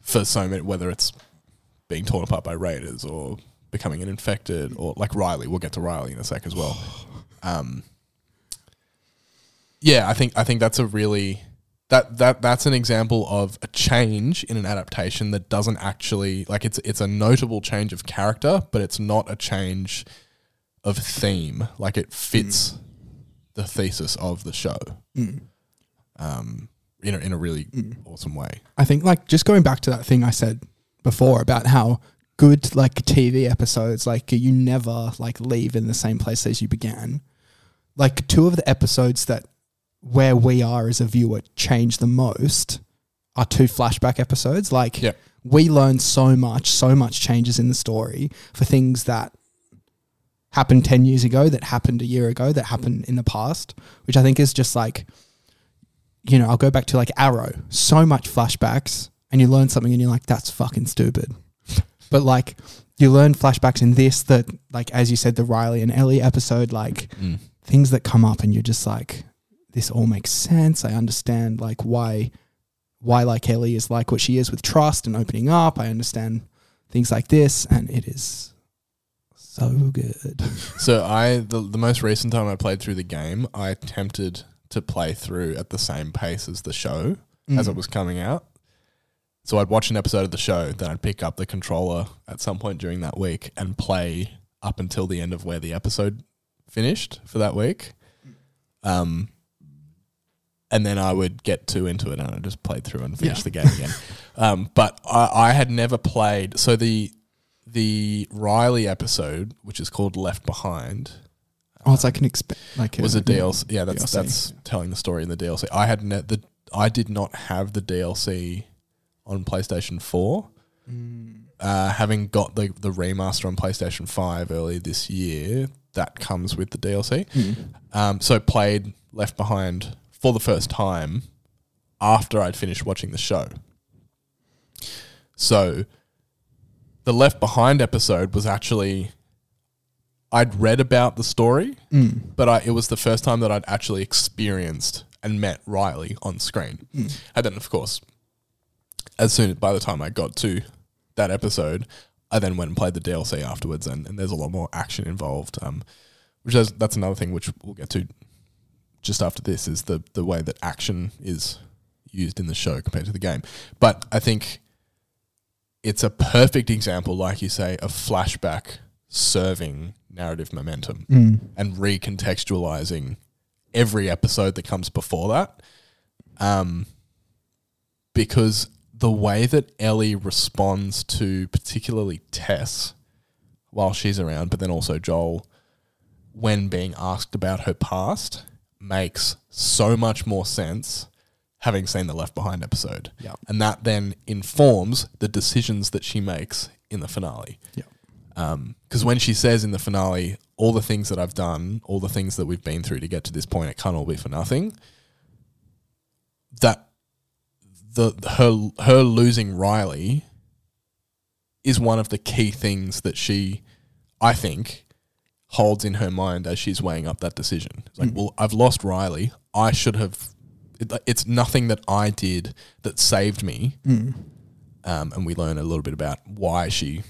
[SPEAKER 1] for so many, whether it's being torn apart by raiders or becoming an infected or like Riley, we'll get to Riley in a sec as well. (sighs) Um, yeah, I think I think that's a really that that that's an example of a change in an adaptation that doesn't actually like it's it's a notable change of character, but it's not a change of theme. Like it fits mm. the thesis of the show. Mm. Um, in a, in a really mm. awesome way.
[SPEAKER 8] I think like just going back to that thing I said before about how good like TV episodes like you never like leave in the same place as you began. Like two of the episodes that where we are as a viewer change the most are two flashback episodes. Like
[SPEAKER 1] Yeah.
[SPEAKER 8] we learn so much, so much changes in the story for things that happened 10 years ago, that happened a year ago, that happened in the past, which I think is just like you know, I'll go back to like Arrow. So much flashbacks, and you learn something, and you're like, "That's fucking stupid." (laughs) but like, you learn flashbacks in this that, like, as you said, the Riley and Ellie episode, like mm. things that come up, and you're just like, "This all makes sense." I understand like why, why like Ellie is like what she is with trust and opening up. I understand things like this, and it is so good. (laughs)
[SPEAKER 1] So I the the most recent time I played through the game, I attempted to play through at the same pace as the show, as it was coming out. So I'd watch an episode of the show, then I'd pick up the controller at some point during that week and play up until the end of where the episode finished for that week. Um, and then I would get too into it and I just played through and finished
[SPEAKER 8] Yeah.
[SPEAKER 1] the game again. (laughs) um, but I, I had never played. So the the Riley episode, which is called Left Behind,
[SPEAKER 8] Oh, it's like an exp- like
[SPEAKER 1] was a DLC. Yeah, that's
[SPEAKER 8] DLC.
[SPEAKER 1] that's telling the story in the DLC. I had ne- the I did not have the DLC on PlayStation Four. Uh, having got the the remaster on PlayStation Five earlier this year, that comes with the DLC. Um, so played Left Behind for the first time after I'd finished watching the show. So the Left Behind episode was actually I'd read about the story, but I, it was the first time that I'd actually experienced and met Riley on screen. And then, of course, as soon by the time I got to that episode, I then went and played the DLC afterwards, and, and there's a lot more action involved. Um, which is that's another thing which we'll get to just after this is the the way that action is used in the show compared to the game. But I think it's a perfect example, like you say, of flashback serving narrative momentum and recontextualizing every episode that comes before that. Um, because the way that Ellie responds to particularly Tess while she's around, but then also Joel when being asked about her past makes so much more sense having seen the Left Behind episode.
[SPEAKER 8] Yeah.
[SPEAKER 1] And that then informs the decisions that she makes in the finale.
[SPEAKER 8] Yeah.
[SPEAKER 1] Um, because when she says in the finale, all the things that I've done, all the things that we've been through to get to this point, it can't all be for nothing. That the her her losing Riley is one of the key things that she, I think, holds in her mind as she's weighing up that decision. It's like, well, I've lost Riley. I should have. It, it's nothing that I did that saved me. Um, and we learn a little bit about why she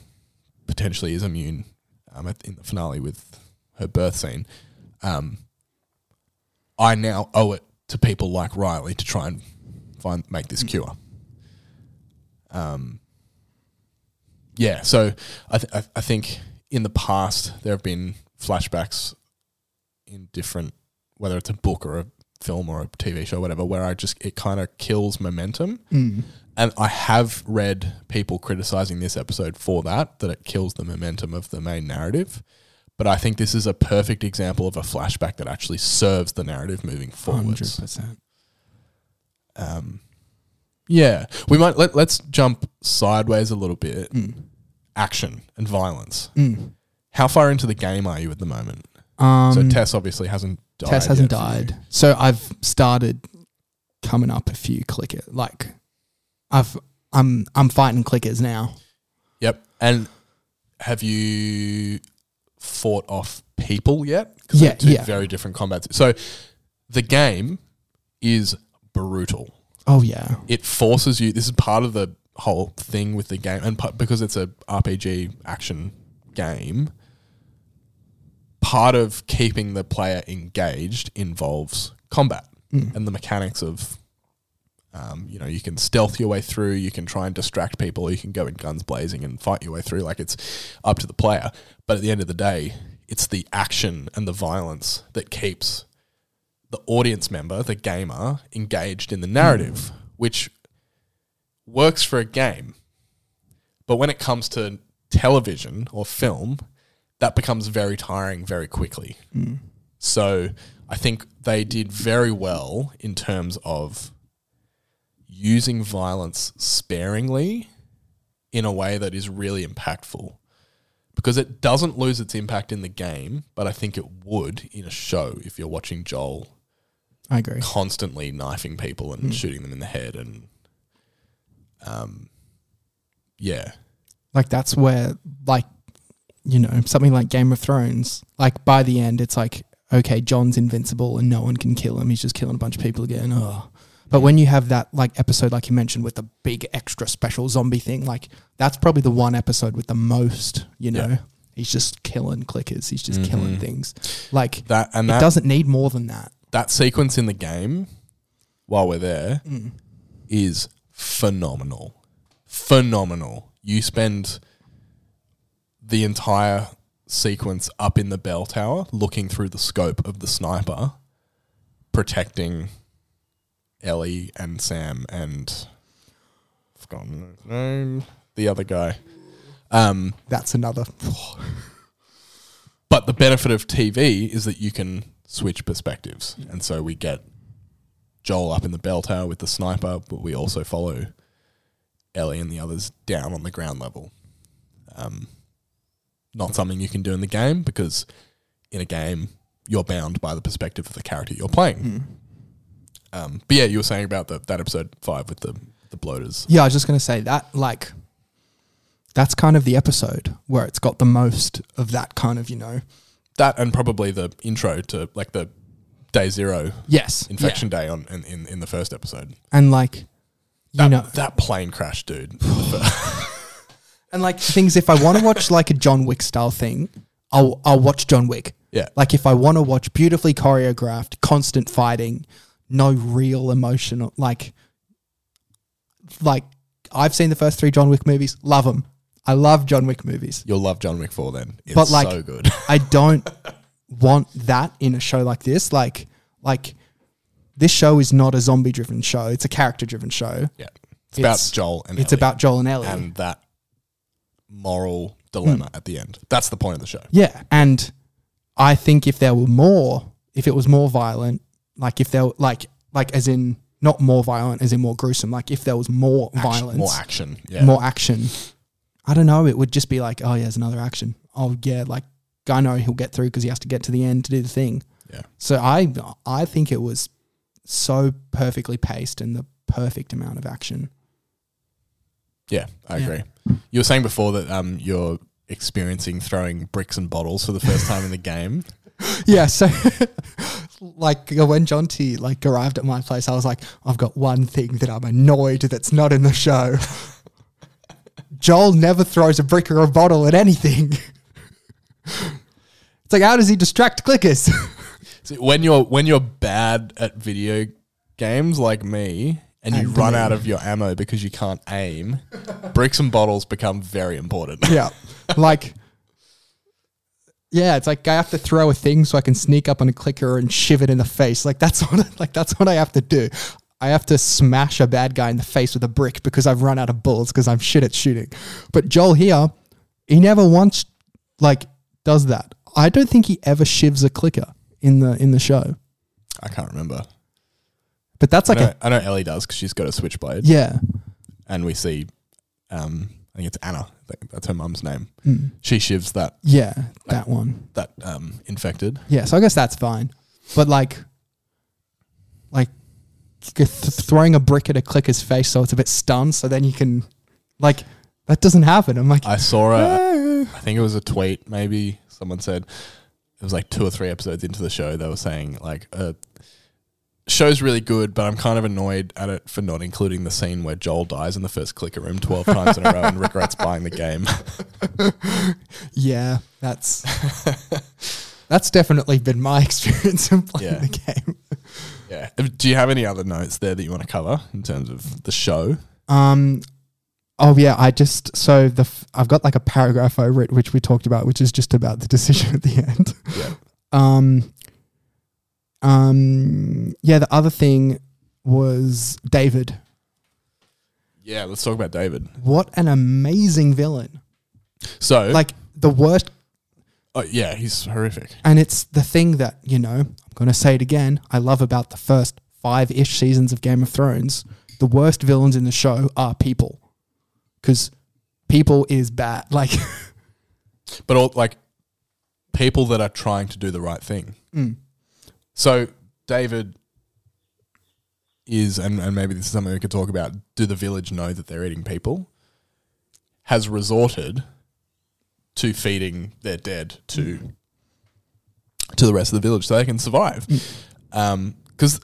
[SPEAKER 1] potentially is immune um, at, in the finale with her birth scene. Um, I now owe it to people like Riley to try and find make this cure. Um, yeah, so I, th- I I think in the past there have been flashbacks in different, whether it's a book or a film or a TV show, whatever, where I just it kind of kills momentum. Mm. And I have read people criticizing this episode for that, that it kills the momentum of the main narrative. But I think this is a perfect example of a flashback that actually serves the narrative moving forwards.
[SPEAKER 8] percent.
[SPEAKER 1] Um, yeah, we might let let's jump sideways a little bit. Mm. Action and violence. Mm. How far into the game are you at the moment?
[SPEAKER 8] Um,
[SPEAKER 1] so Tess obviously hasn't died.
[SPEAKER 8] Tess hasn't died. So I've started coming up a few clicker. Like I've I'm I'm fighting clickers now.
[SPEAKER 1] Yep. And have you fought off people yet? 'Cause
[SPEAKER 8] Yeah,
[SPEAKER 1] they're two
[SPEAKER 8] yeah.
[SPEAKER 1] very different combats. So the game is brutal.
[SPEAKER 8] Oh yeah.
[SPEAKER 1] It forces you. This is part of the whole thing with the game, and pa- because it's a RPG action game, part of keeping the player engaged involves combat and the mechanics of. Um, you know, you can stealth your way through. You can try and distract people. Or you can go in guns blazing and fight your way through. Like it's up to the player. But at the end of the day, it's the action and the violence that keeps the audience member, the gamer, engaged in the narrative, which works for a game. But when it comes to television or film, that becomes very tiring very quickly. So I think they did very well in terms of using violence sparingly in a way that is really impactful. Because it doesn't lose its impact in the game, but I think it would in a show if you're watching Joel
[SPEAKER 8] I agree.
[SPEAKER 1] constantly knifing people and shooting them in the head and um yeah
[SPEAKER 8] Like that's where like you know, something like Game of Thrones, like by the end it's like, okay, Jon's invincible and no one can kill him. He's just killing a bunch of people again. Oh. But when you have that like episode like you mentioned with the big extra special zombie thing, like that's probably the one episode with the most, you know.
[SPEAKER 1] Yeah.
[SPEAKER 8] He's just killing clickers. He's just killing mm-hmm. things. Like
[SPEAKER 1] that and
[SPEAKER 8] it
[SPEAKER 1] that
[SPEAKER 8] doesn't need more than that.
[SPEAKER 1] that sequence in the game while we're there mm. is phenomenal. Phenomenal. You spend the entire sequence up in the bell tower looking through the scope of the sniper, protecting Ellie and Sam and I've forgotten his name. The other guy. Um,
[SPEAKER 8] That's another. (laughs)
[SPEAKER 1] but the benefit of TV is that you can switch perspectives. And so we get Joel up in the bell tower with the sniper, but we also follow Ellie and the others down on the ground level. Um, not something you can do in the game because in a game you're bound by the perspective of the character you're playing. Um, but yeah, you were saying about the, that episode five with the the bloaters.
[SPEAKER 8] Yeah, I was just going to say that, like, that's kind of the episode where it's got the most of that kind of, you know.
[SPEAKER 1] That and probably the intro to like the day zero
[SPEAKER 8] Yes.
[SPEAKER 1] infection
[SPEAKER 8] yeah.
[SPEAKER 1] day on in, in, in the first episode.
[SPEAKER 8] And, like, you
[SPEAKER 1] That,
[SPEAKER 8] know.
[SPEAKER 1] that plane crash, dude. (sighs) (laughs)
[SPEAKER 8] And, like, things, if I want to watch, like, a John Wick style thing, I'll, I'll watch John Wick.
[SPEAKER 1] Yeah.
[SPEAKER 8] Like, if I want to watch beautifully choreographed, constant fighting, no real emotional, like, like, I've seen the first three John Wick movies, love them. I love John Wick movies.
[SPEAKER 1] You'll love John Wick 4 then. It's
[SPEAKER 8] but like
[SPEAKER 1] so good. (laughs)
[SPEAKER 8] I don't want that in a show like this. Like like this show is not a zombie driven show. It's a character driven show.
[SPEAKER 1] yeah. It's, about
[SPEAKER 8] It's-
[SPEAKER 1] Joel and
[SPEAKER 8] It's
[SPEAKER 1] Ellie
[SPEAKER 8] about Joel and Ellie.
[SPEAKER 1] and that moral dilemma hmm. at the end. That's the point of the show.
[SPEAKER 8] yeah. And I think if there were more, if it was more violent, like if there were like like as in not more violent, as in more gruesome, like if there was more
[SPEAKER 1] Action-
[SPEAKER 8] violence,
[SPEAKER 1] More action. Yeah.
[SPEAKER 8] more action. I don't know. It would just be like, oh yeah, there's another action. Oh yeah, like I know he'll get through because he has to get to the end to do the thing.
[SPEAKER 1] Yeah.
[SPEAKER 8] So I I think it was so perfectly paced and the perfect amount of action.
[SPEAKER 1] Yeah, I
[SPEAKER 8] Yeah.
[SPEAKER 1] agree. You were saying before that um, you're experiencing throwing bricks and bottles for the first time in the game. (laughs)
[SPEAKER 8] Yeah. So (laughs) like when Jonty like arrived at my place, I was like, I've got one thing that I'm annoyed that's not in the show. (laughs) Joel never throws a brick or a bottle at anything. It's like, how does he distract clickers?
[SPEAKER 1] See, when you're when you're bad at video games like me and you run out of your ammo because you can't aim, (laughs) bricks and bottles become very important.
[SPEAKER 8] Yeah. (laughs) Like, yeah, it's like I have to throw a thing so I can sneak up on a clicker and shiv it in the face. Like that's (laughs) what like that's what I have to do. I have to smash a bad guy in the face with a brick because I've run out of bullets because I'm shit at shooting. But Joel here, he never once like does that. I don't think he ever shivs a clicker in the in the show.
[SPEAKER 1] I can't remember.
[SPEAKER 8] But that's
[SPEAKER 1] I
[SPEAKER 8] like
[SPEAKER 1] know,
[SPEAKER 8] a
[SPEAKER 1] I know Ellie does because she's got a switchblade.
[SPEAKER 8] yeah.
[SPEAKER 1] and we see, um, I think it's Anna. That's her mum's name.
[SPEAKER 8] Mm.
[SPEAKER 1] She shivs that
[SPEAKER 8] Yeah, that one.
[SPEAKER 1] that um, infected.
[SPEAKER 8] Yeah, so I guess that's fine. But like, like th- throwing a brick at a clicker's face so it's a bit stunned, so then you can, like, that doesn't happen. I'm like,
[SPEAKER 1] I saw a,
[SPEAKER 8] "Ah."
[SPEAKER 1] I think it was a tweet. Maybe someone said it was like two or three episodes into the show. They were saying like, uh, show's really good, but I'm kind of annoyed at it for not including the scene where Joel dies in the first clicker room twelve times in a row and regrets buying the game. (laughs)
[SPEAKER 8] yeah, that's that's definitely been my (laughs) experience in playing
[SPEAKER 1] Yeah.
[SPEAKER 8] the game.
[SPEAKER 1] yeah. Do you have any other notes there that you want to cover in terms of the show?
[SPEAKER 8] Um, oh yeah, I just so the f- I've got like a paragraph over it which we talked about, which is just about the decision at the end.
[SPEAKER 1] Yeah. (laughs)
[SPEAKER 8] Um, um, yeah, the other thing was David.
[SPEAKER 1] Yeah. Let's talk about David.
[SPEAKER 8] What an amazing villain!
[SPEAKER 1] So,
[SPEAKER 8] Like the worst,
[SPEAKER 1] oh, yeah, he's horrific.
[SPEAKER 8] and it's the thing that you know. I'm gonna say it again. I love about the first five ish seasons of Game of Thrones. The worst villains in the show are people, because people is bad. (laughs) Like.
[SPEAKER 1] but all like people that are trying to do the right thing.
[SPEAKER 8] Mm.
[SPEAKER 1] So David is, and, and maybe this is something we could talk about. Do the village know that they're eating people? Has resorted to feeding their dead to to the rest of the village so they can survive. Mm. Um, because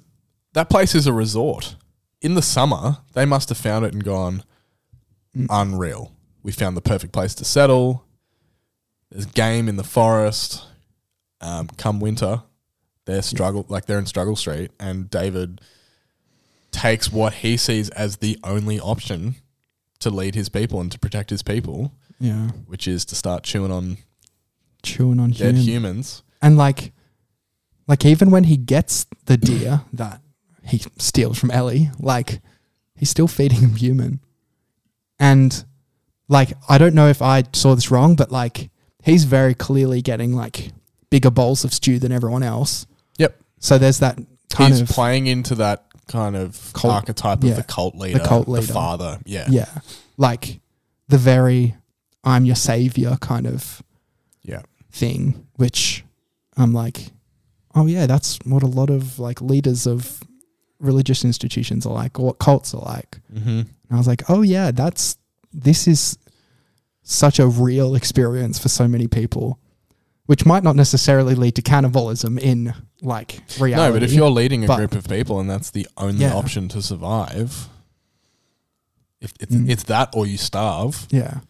[SPEAKER 1] that place is a resort. In the summer, they must have found it and gone mm. unreal. We found the perfect place to settle. There's game in the forest. Um, come winter, they're struggle like they're in struggle street, and David takes what he sees as the only option to lead his people and to protect his people,
[SPEAKER 8] Yeah.
[SPEAKER 1] which is to start chewing on
[SPEAKER 8] Chewing on
[SPEAKER 1] dead
[SPEAKER 8] human.
[SPEAKER 1] humans.
[SPEAKER 8] And like, like even when he gets the deer that he steals from Ellie, like he's still feeding him human. And like, I don't know if I saw this wrong, but like he's very clearly getting like bigger bowls of stew than everyone else. So there's that kind
[SPEAKER 1] He's
[SPEAKER 8] of
[SPEAKER 1] playing into that kind of
[SPEAKER 8] Cult-
[SPEAKER 1] archetype
[SPEAKER 8] yeah.
[SPEAKER 1] of the cult leader, the
[SPEAKER 8] cult leader.
[SPEAKER 1] father. Yeah.
[SPEAKER 8] yeah, like the very I'm your savior kind of
[SPEAKER 1] Yeah.
[SPEAKER 8] thing, which I'm like, oh yeah, that's what a lot of like leaders of religious institutions are like, or what cults are like.
[SPEAKER 1] Mm-hmm.
[SPEAKER 8] And I was like, oh yeah, that's this is such a real experience for so many people, which might not necessarily lead to cannibalism in like reality.
[SPEAKER 1] No, but if you're leading a
[SPEAKER 8] but-
[SPEAKER 1] group of people and that's the only
[SPEAKER 8] Yeah.
[SPEAKER 1] option to survive, if it's,
[SPEAKER 8] Mm.
[SPEAKER 1] it's that or you starve.
[SPEAKER 8] yeah,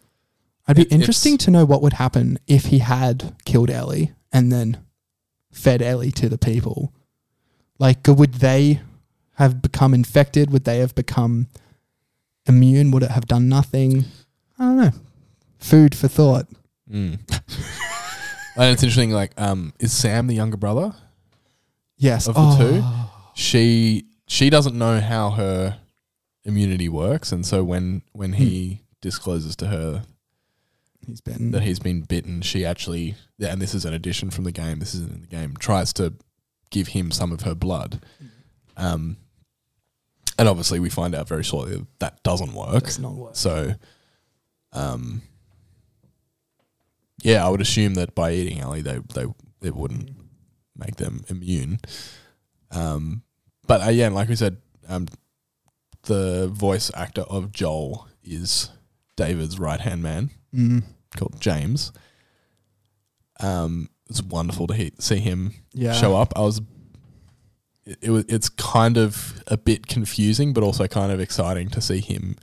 [SPEAKER 8] I'd be
[SPEAKER 1] It- it's-
[SPEAKER 8] interesting to know what would happen if he had killed Ellie and then fed Ellie to the people. Like, would they have become infected? Would they have become immune? Would it have done nothing? I don't know. Food for thought.
[SPEAKER 1] Mm. (laughs) and it's interesting. Like, um, is Sam the younger brother
[SPEAKER 8] Yes.
[SPEAKER 1] of the two, She she doesn't know how her immunity works, and so when when he discloses to her
[SPEAKER 8] He's been.
[SPEAKER 1] that he's been bitten, she actually, yeah, and this is an addition from the game. This isn't in the game. Tries to give him some of her blood. Um, and obviously, we find out very shortly that, that doesn't work.
[SPEAKER 8] Does not work.
[SPEAKER 1] So, um, yeah, I would assume that by eating Ellie, they they it wouldn't make them immune. Um, but uh, yeah, like we said, um, the voice actor of Joel is David's right hand man
[SPEAKER 8] Mm,
[SPEAKER 1] called James. Um, it's wonderful to he- see him
[SPEAKER 8] yeah.
[SPEAKER 1] show up. I was, it, it was, it's kind of a bit confusing, but also kind of exciting to see him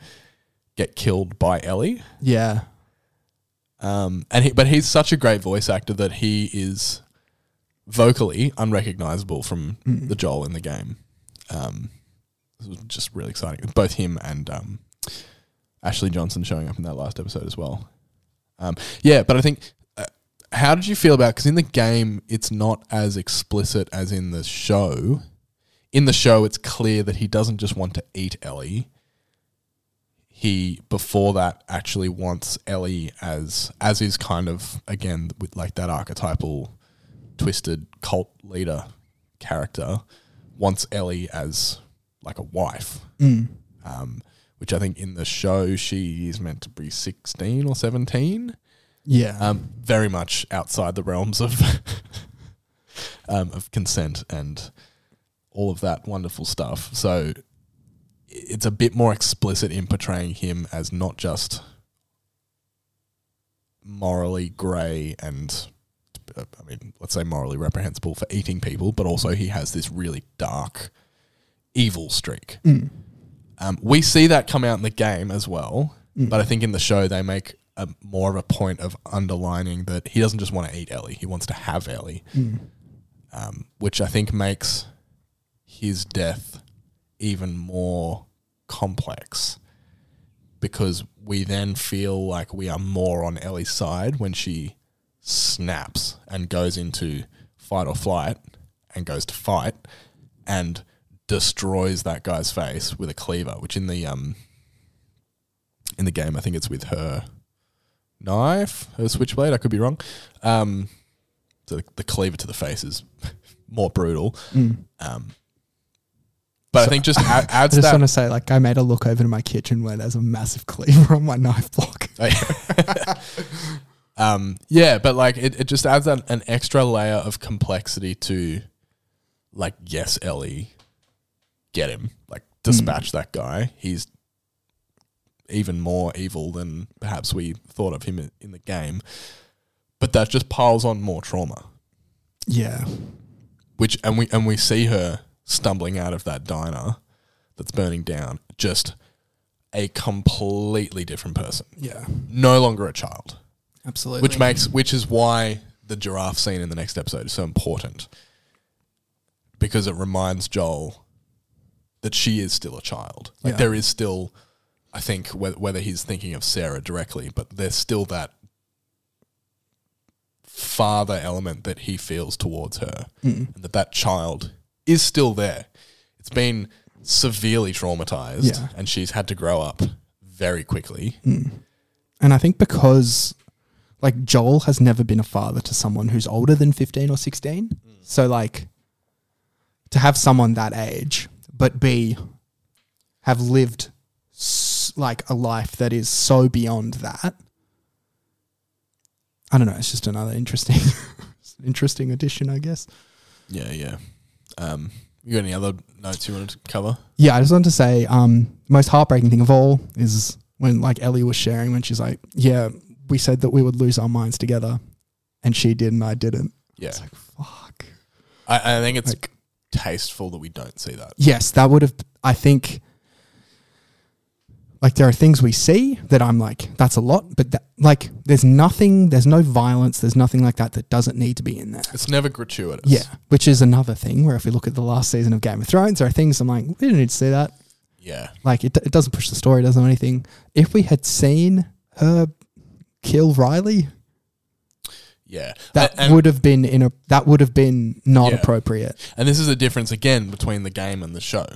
[SPEAKER 1] get killed by Ellie.
[SPEAKER 8] Yeah.
[SPEAKER 1] Um, and he, but he's such a great voice actor that he is vocally unrecognizable from
[SPEAKER 8] Mm.
[SPEAKER 1] the Joel in the game. Um, this was just really exciting. Both him and um, Ashley Johnson showing up in that last episode as well. Um, yeah, but I think. Uh, how did you feel about? Because in the game, it's not as explicit as in the show. In the show, it's clear that he doesn't just want to eat Ellie. He before that actually wants Ellie as as is kind of again with like that archetypal twisted cult leader character wants Ellie as like a wife
[SPEAKER 8] Mm.
[SPEAKER 1] um, which I think in the show she is meant to be 16 or 17.
[SPEAKER 8] Yeah.
[SPEAKER 1] Um, very much outside the realms of (laughs) um, of consent and all of that wonderful stuff. So it's a bit more explicit in portraying him as not just morally grey and I mean, let's say morally reprehensible for eating people, but also he has this really dark evil streak.
[SPEAKER 8] Mm.
[SPEAKER 1] Um, we see that come out in the game as well,
[SPEAKER 8] Mm.
[SPEAKER 1] but I think in the show they make a, more of a point of underlining that he doesn't just want to eat Ellie; he wants to have Ellie,
[SPEAKER 8] Mm.
[SPEAKER 1] um, which I think makes his death even more complex because we then feel like we are more on Ellie's side when she snaps and goes into fight or flight and goes to fight and destroys that guy's face with a cleaver, which in the um in the game I think it's with her knife, her switchblade. I could be wrong. Um, so the, the cleaver to the face is (laughs) more brutal.
[SPEAKER 8] Mm.
[SPEAKER 1] Um, but I think just add, (laughs)
[SPEAKER 8] I just want to say, like, I made a look over to my kitchen where there's a massive cleaver on my knife block. (laughs)
[SPEAKER 1] um, yeah, but like it, it just adds that, an extra layer of complexity to, like, yes, Ellie, get him, like, dispatch that guy. He's even more evil than perhaps we thought of him in- in the game. But that just piles on more trauma.
[SPEAKER 8] Yeah.
[SPEAKER 1] which and we and we see her stumbling out of that diner that's burning down just a completely different person
[SPEAKER 8] Yeah.
[SPEAKER 1] no longer a child
[SPEAKER 8] Absolutely.
[SPEAKER 1] which makes which is why the giraffe scene in the next episode is so important because it reminds Joel that she is still a child. Like
[SPEAKER 8] Yeah.
[SPEAKER 1] there is still, I think, whether, whether he's thinking of Sarah directly, but there's still that father element that he feels towards her,
[SPEAKER 8] Mm.
[SPEAKER 1] and that that child is still there. It's been severely traumatized,
[SPEAKER 8] Yeah.
[SPEAKER 1] and she's had to grow up very quickly. Mm.
[SPEAKER 8] And I think because like Joel has never been a father to someone who's older than 15 or 16. Mm. So like to have someone that age but be have lived s- like a life that is so beyond that. I don't know, it's just another interesting (laughs) interesting addition, I guess.
[SPEAKER 1] Yeah, yeah. Um, you got any other notes you wanted to cover?
[SPEAKER 8] Yeah, I just wanted to say, um, the most heartbreaking thing of all is when like Ellie was sharing when she's like, "Yeah, we said that we would lose our minds together, and she did, and I didn't."
[SPEAKER 1] Yeah,
[SPEAKER 8] It's like, fuck.
[SPEAKER 1] I, I think it's
[SPEAKER 8] Like-
[SPEAKER 1] tasteful that we don't see that.
[SPEAKER 8] Yes, that would have. I think. Like there are things we see that I'm like, that's a lot, but that, like there's nothing, there's no violence, there's nothing like that that doesn't need to be in there.
[SPEAKER 1] It's never gratuitous.
[SPEAKER 8] Yeah, which is another thing where if we look at the last season of Game of Thrones, there are things I'm like, we didn't need to see that.
[SPEAKER 1] yeah,
[SPEAKER 8] Like it, it doesn't push the story, doesn't do anything. If we had seen her kill Riley,
[SPEAKER 1] yeah.
[SPEAKER 8] that
[SPEAKER 1] and,
[SPEAKER 8] would have been in a that would have been not
[SPEAKER 1] Yeah.
[SPEAKER 8] appropriate.
[SPEAKER 1] and this is a difference again between the game and the show.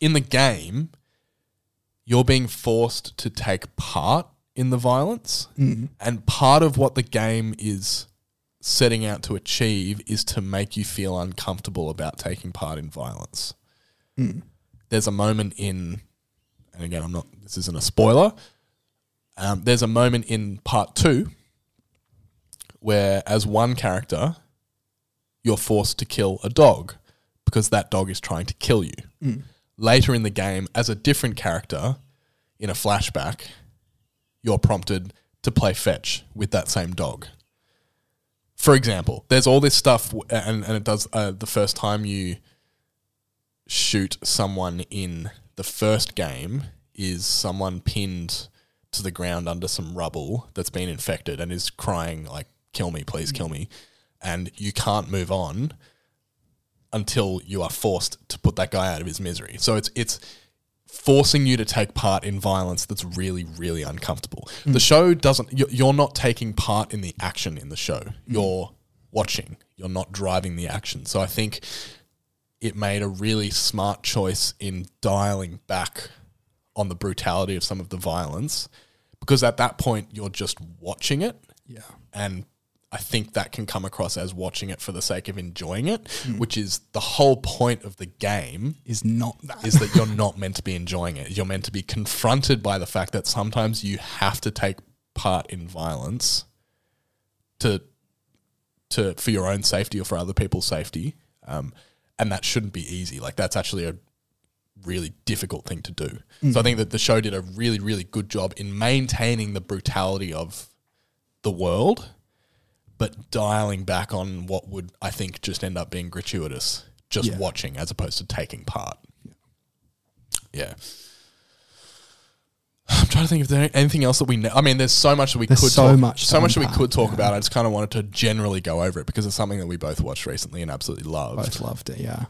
[SPEAKER 1] In the game, you're being forced to take part in the violence, mm-hmm. and part of what the game is setting out to achieve is to make you feel uncomfortable about taking part in violence. Mm-hmm. There's a moment in, and again, I'm not. This isn't a spoiler. Um, there's a moment in part two where, as one character, you're forced to kill a dog because that dog is trying to kill you. Mm. Later in the game, as a different character in a flashback, you're prompted to play fetch with that same dog. For example, there's all this stuff, and, and it does uh, the first time you shoot someone in the first game is someone pinned to the ground under some rubble that's been infected and is crying like kill me please kill me and you can't move on until you are forced to put that guy out of his misery. So it's it's forcing you to take part in violence that's really really uncomfortable. Hmm. The show doesn't you- you're not taking part in the action in the show. Hmm. You're watching. You're not driving the action. So i think it made a really smart choice in dialing back on the brutality of some of the violence because at that point you're just watching it
[SPEAKER 8] Yeah.
[SPEAKER 1] and I think that can come across as watching it for the sake of enjoying it,
[SPEAKER 8] Hmm.
[SPEAKER 1] which is the whole point of the game
[SPEAKER 8] Is not that.
[SPEAKER 1] is that you're not meant to be enjoying it. You're meant to be confronted by the fact that sometimes you have to take part in violence to to for your own safety or for other people's safety, um, and that shouldn't be easy. Like that's actually a really difficult thing to do. So I think that the show did a really really good job in maintaining the brutality of the world, but dialing back on what would I think just end up being gratuitous, just
[SPEAKER 8] Yeah.
[SPEAKER 1] watching as opposed to taking part. Yeah. (sighs) I'm trying to think if there's anything else that we know. I mean, there's so much that we
[SPEAKER 8] There's
[SPEAKER 1] could
[SPEAKER 8] so
[SPEAKER 1] talk,
[SPEAKER 8] much
[SPEAKER 1] so much that we could talk
[SPEAKER 8] yeah.
[SPEAKER 1] about. I just kind of wanted to generally go over it because it's something that we both watched recently and absolutely loved.
[SPEAKER 8] Both loved it, yeah.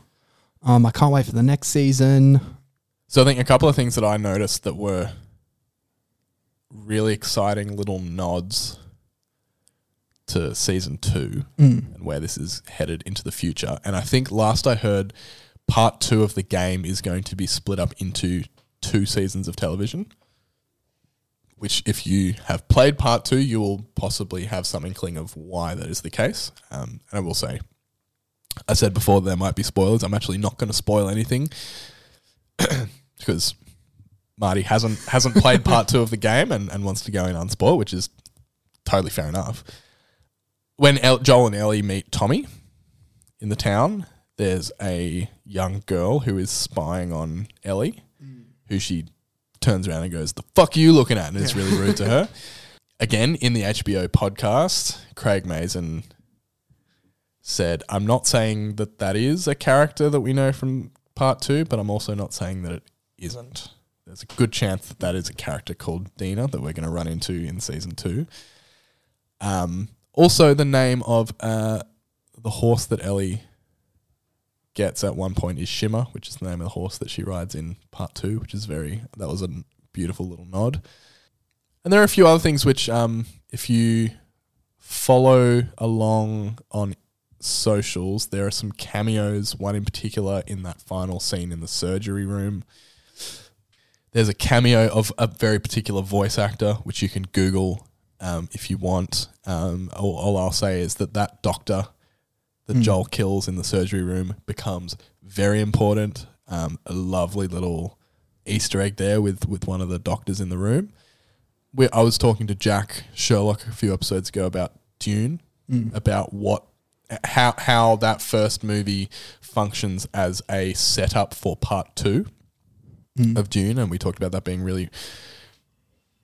[SPEAKER 8] Um, I can't wait for the next season.
[SPEAKER 1] So I think a couple of things that I noticed that were really exciting little nods to season two
[SPEAKER 8] Mm.
[SPEAKER 1] and where this is headed into the future. And I think last I heard, part two of the game is going to be split up into two seasons of television. Which, if you have played part two, you will possibly have some inkling of why that is the case. Um, and I will say, I said before there might be spoilers. I'm actually not going to spoil anything (clears throat) because Marty hasn't hasn't played part two of the game and, and wants to go in unspoiled, which is totally fair enough. When El- Joel and Ellie meet Tommy in the town, there's a young girl who is spying on Ellie, who she turns around and goes, "The fuck are you looking at?" and it's really rude to her. (laughs) Again, in the HBO podcast, Craig Mazin said, "I'm not saying that that is a character that we know from part two, but I'm also not saying that it isn't. There's a good chance that that is a character called Dina that we're going to run into in season two. Um, also, the name of uh, the horse that Ellie gets at one point is Shimmer, which is the name of the horse that she rides in part two, which is very that was a beautiful little nod. And there are a few other things which, um, if you follow along on socials, there are some cameos. One in particular in that final scene in the surgery room. There's a cameo of a very particular voice actor, which you can Google um, if you want. Um, all, all I'll say is that that doctor that
[SPEAKER 8] Mm.
[SPEAKER 1] Joel kills in the surgery room becomes very important. Um, a lovely little Easter egg there with with one of the doctors in the room. We, I was talking to Jack Sherlock a few episodes ago about Dune,
[SPEAKER 8] Mm.
[SPEAKER 1] about what how how that first movie functions as a setup for part two
[SPEAKER 8] Mm.
[SPEAKER 1] of Dune, and we talked about that being really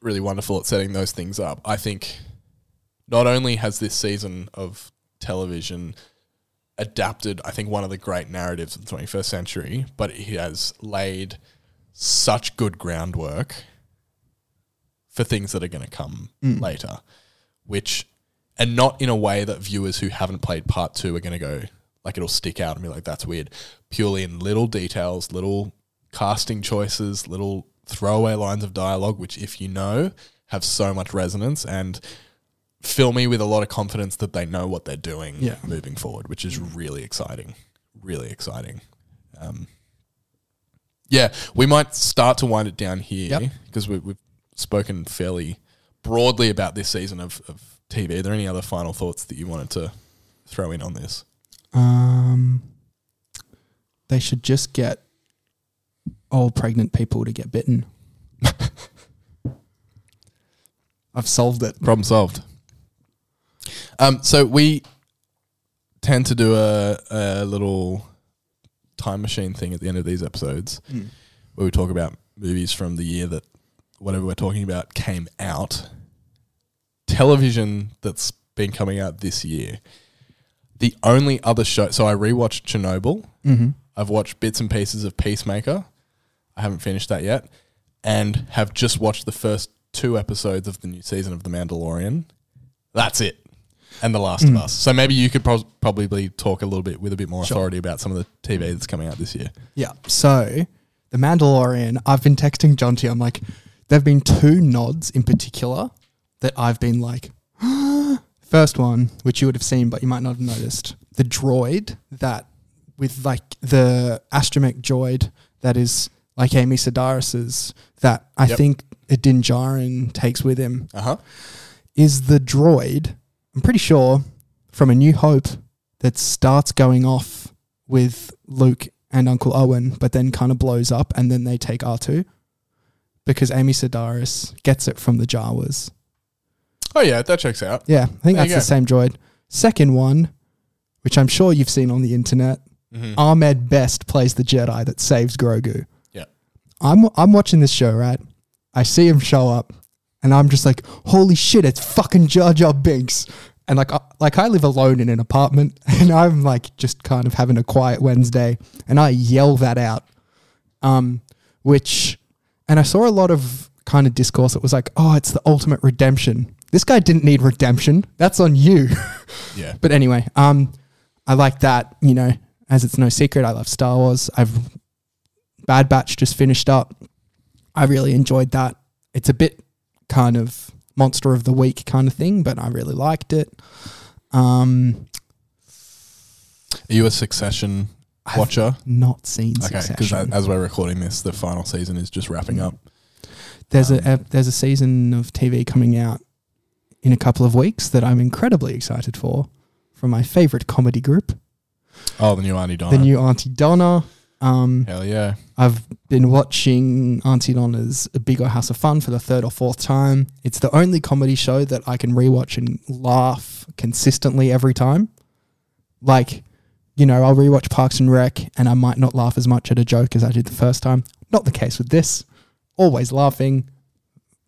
[SPEAKER 1] really wonderful at setting those things up. I think not only has this season of television adapted, I think, one of the great narratives of the 21st century, but it has laid such good groundwork for things that are going to come
[SPEAKER 8] Mm.
[SPEAKER 1] later, which, and not in a way that viewers who haven't played part two are going to go, like, it'll stick out and be like, that's weird. Purely in little details, little casting choices, little throwaway lines of dialogue, which, if you know, have so much resonance and fill me with a lot of confidence that they know what they're doing
[SPEAKER 8] Yeah.
[SPEAKER 1] moving forward, which is really exciting. Really exciting. Um, yeah, we might start to wind it down here
[SPEAKER 8] Yep.
[SPEAKER 1] because we, we've spoken fairly broadly about this season of, of TV. Are there any other final thoughts that you wanted to throw in on this?
[SPEAKER 8] Um, they should just get old pregnant people to get bitten. (laughs) I've solved it.
[SPEAKER 1] Problem solved. Um, so we tend to do a, a little time machine thing at the end of these episodes
[SPEAKER 8] Mm.
[SPEAKER 1] where we talk about movies from the year that whatever we're talking about came out. Television that's been coming out this year. The only other show, so I rewatched Chernobyl.
[SPEAKER 8] Mm-hmm.
[SPEAKER 1] I've watched bits and pieces of Peacemaker. I haven't finished that yet, and have just watched the first two episodes of the new season of The Mandalorian. That's it, and The Last of
[SPEAKER 8] Mm.
[SPEAKER 1] Us. So maybe you could pros- probably talk a little bit with a bit more authority about some of the TV that's coming out this year.
[SPEAKER 8] Yeah. So, The Mandalorian, I've been texting Jonty. I'm like, there have been two nods in particular that I've been like, (gasps) first one, which you would have seen, but you might not have noticed, the droid that with like the astromech droid that is like Amy Sedaris's that I
[SPEAKER 1] Yep.
[SPEAKER 8] think Din Djarin takes with him
[SPEAKER 1] Uh huh.
[SPEAKER 8] is the droid, I'm pretty sure, from A New Hope that starts going off with Luke and Uncle Owen, but then kind of blows up and then they take R2 because Amy Sedaris gets it from the Jawas.
[SPEAKER 1] Oh yeah, that checks out.
[SPEAKER 8] Yeah, I think
[SPEAKER 1] There
[SPEAKER 8] that's the same droid. Second one, which I'm sure you've seen on the internet,
[SPEAKER 1] Mhm.
[SPEAKER 8] Ahmed Best plays the Jedi that saves Grogu. I'm I'm watching this show, right? I see him show up, and I'm just like, "Holy shit! It's fucking Jar Jar Binks!" And like, I, like I live alone in an apartment, (laughs) and I'm like just kind of having a quiet Wednesday, and I yell that out, um, which, and I saw a lot of kind of discourse that was like, "Oh, it's the ultimate redemption." This guy didn't need redemption. That's on you. (laughs)
[SPEAKER 1] Yeah.
[SPEAKER 8] But anyway, um, I like that. You know, as it's no secret, I love Star Wars. I've Bad Batch just finished up. I really enjoyed that. It's a bit kind of monster of the week kind of thing, but I really liked it. Um,
[SPEAKER 1] Are you a Succession
[SPEAKER 8] I've
[SPEAKER 1] watcher?
[SPEAKER 8] not seen
[SPEAKER 1] Okay, because as we're recording this, the final season is just wrapping up.
[SPEAKER 8] there's
[SPEAKER 1] um,
[SPEAKER 8] a, a there's a season of TV coming out in a couple of weeks that I'm incredibly excited for, from my favorite comedy group,
[SPEAKER 1] Oh, the new Aunty Donna.
[SPEAKER 8] the new Aunty Donna. Um,
[SPEAKER 1] Hell yeah.
[SPEAKER 8] I've been watching Aunty Donna's A Big Ol' House of Fun for the third or fourth time. It's the only comedy show that I can rewatch and laugh consistently every time. Like, you know, I'll rewatch Parks and Rec and I might not laugh as much at a joke as I did the first time. Not the case with this. Always laughing.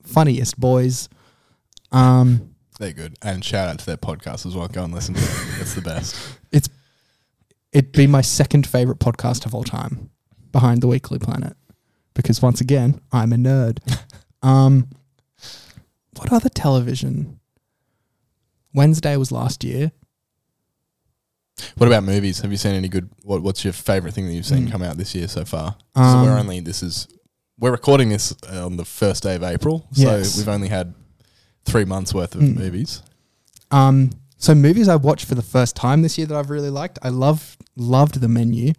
[SPEAKER 8] Funniest boys. Um,
[SPEAKER 1] They're good. And shout out to their podcast as well. Go and listen to it. It's the best. (laughs)
[SPEAKER 8] it's it'd be my second favorite podcast of all time behind the weekly planet because once again i'm a nerd (laughs) um what other television wednesday was last year
[SPEAKER 1] What about movies? Have you seen any good? What, what's your favorite thing that you've seen
[SPEAKER 8] Mm.
[SPEAKER 1] come out this year so far?
[SPEAKER 8] Um,
[SPEAKER 1] so we're only this is we're recording this uh, on the first day of April, so
[SPEAKER 8] Yes.
[SPEAKER 1] we've only had three months worth of
[SPEAKER 8] Mm.
[SPEAKER 1] movies.
[SPEAKER 8] Um, so movies I watched for the first time this year that I've really liked. I love loved the menu.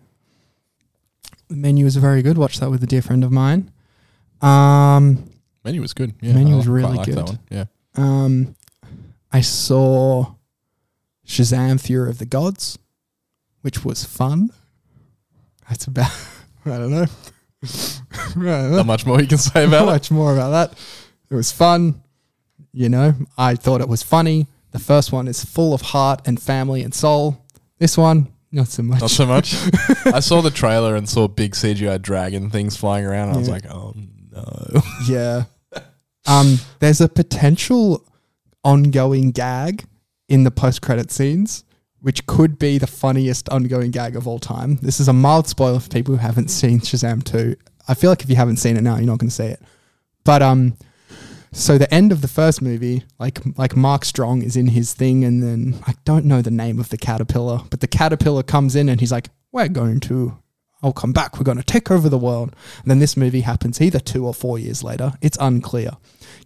[SPEAKER 8] The menu was very good. Watched that with a dear friend of mine. Um,
[SPEAKER 1] Menu was good. Yeah,
[SPEAKER 8] Menu
[SPEAKER 1] I
[SPEAKER 8] was really good.
[SPEAKER 1] one. Yeah,
[SPEAKER 8] um, I saw Shazam: Fury of the Gods, which was fun. That's about. (laughs) I don't know. (laughs) Don't
[SPEAKER 1] much more you can say
[SPEAKER 8] Not
[SPEAKER 1] about it.
[SPEAKER 8] much more about that. It was fun. You know, I thought it was funny. The first one is full of heart and family and soul. This one, not so much.
[SPEAKER 1] Not so much. (laughs) I saw the trailer and saw big CGI dragon things flying around. And I was
[SPEAKER 8] Yeah.
[SPEAKER 1] like, oh no. (laughs)
[SPEAKER 8] yeah. (laughs) Um, there's a potential ongoing gag in the post credit scenes, which could be the funniest ongoing gag of all time. This is a mild spoiler for people who haven't seen Shazam 2. I feel like if you haven't seen it now, you're not going to see it. But um, so the end of the first movie, like like Mark Strong is in his thing, and then I don't know the name of the caterpillar, but the caterpillar comes in and he's like, "We're going to, I'll come back. We're going to take over the world." And then this movie happens either two or four years later. It's unclear.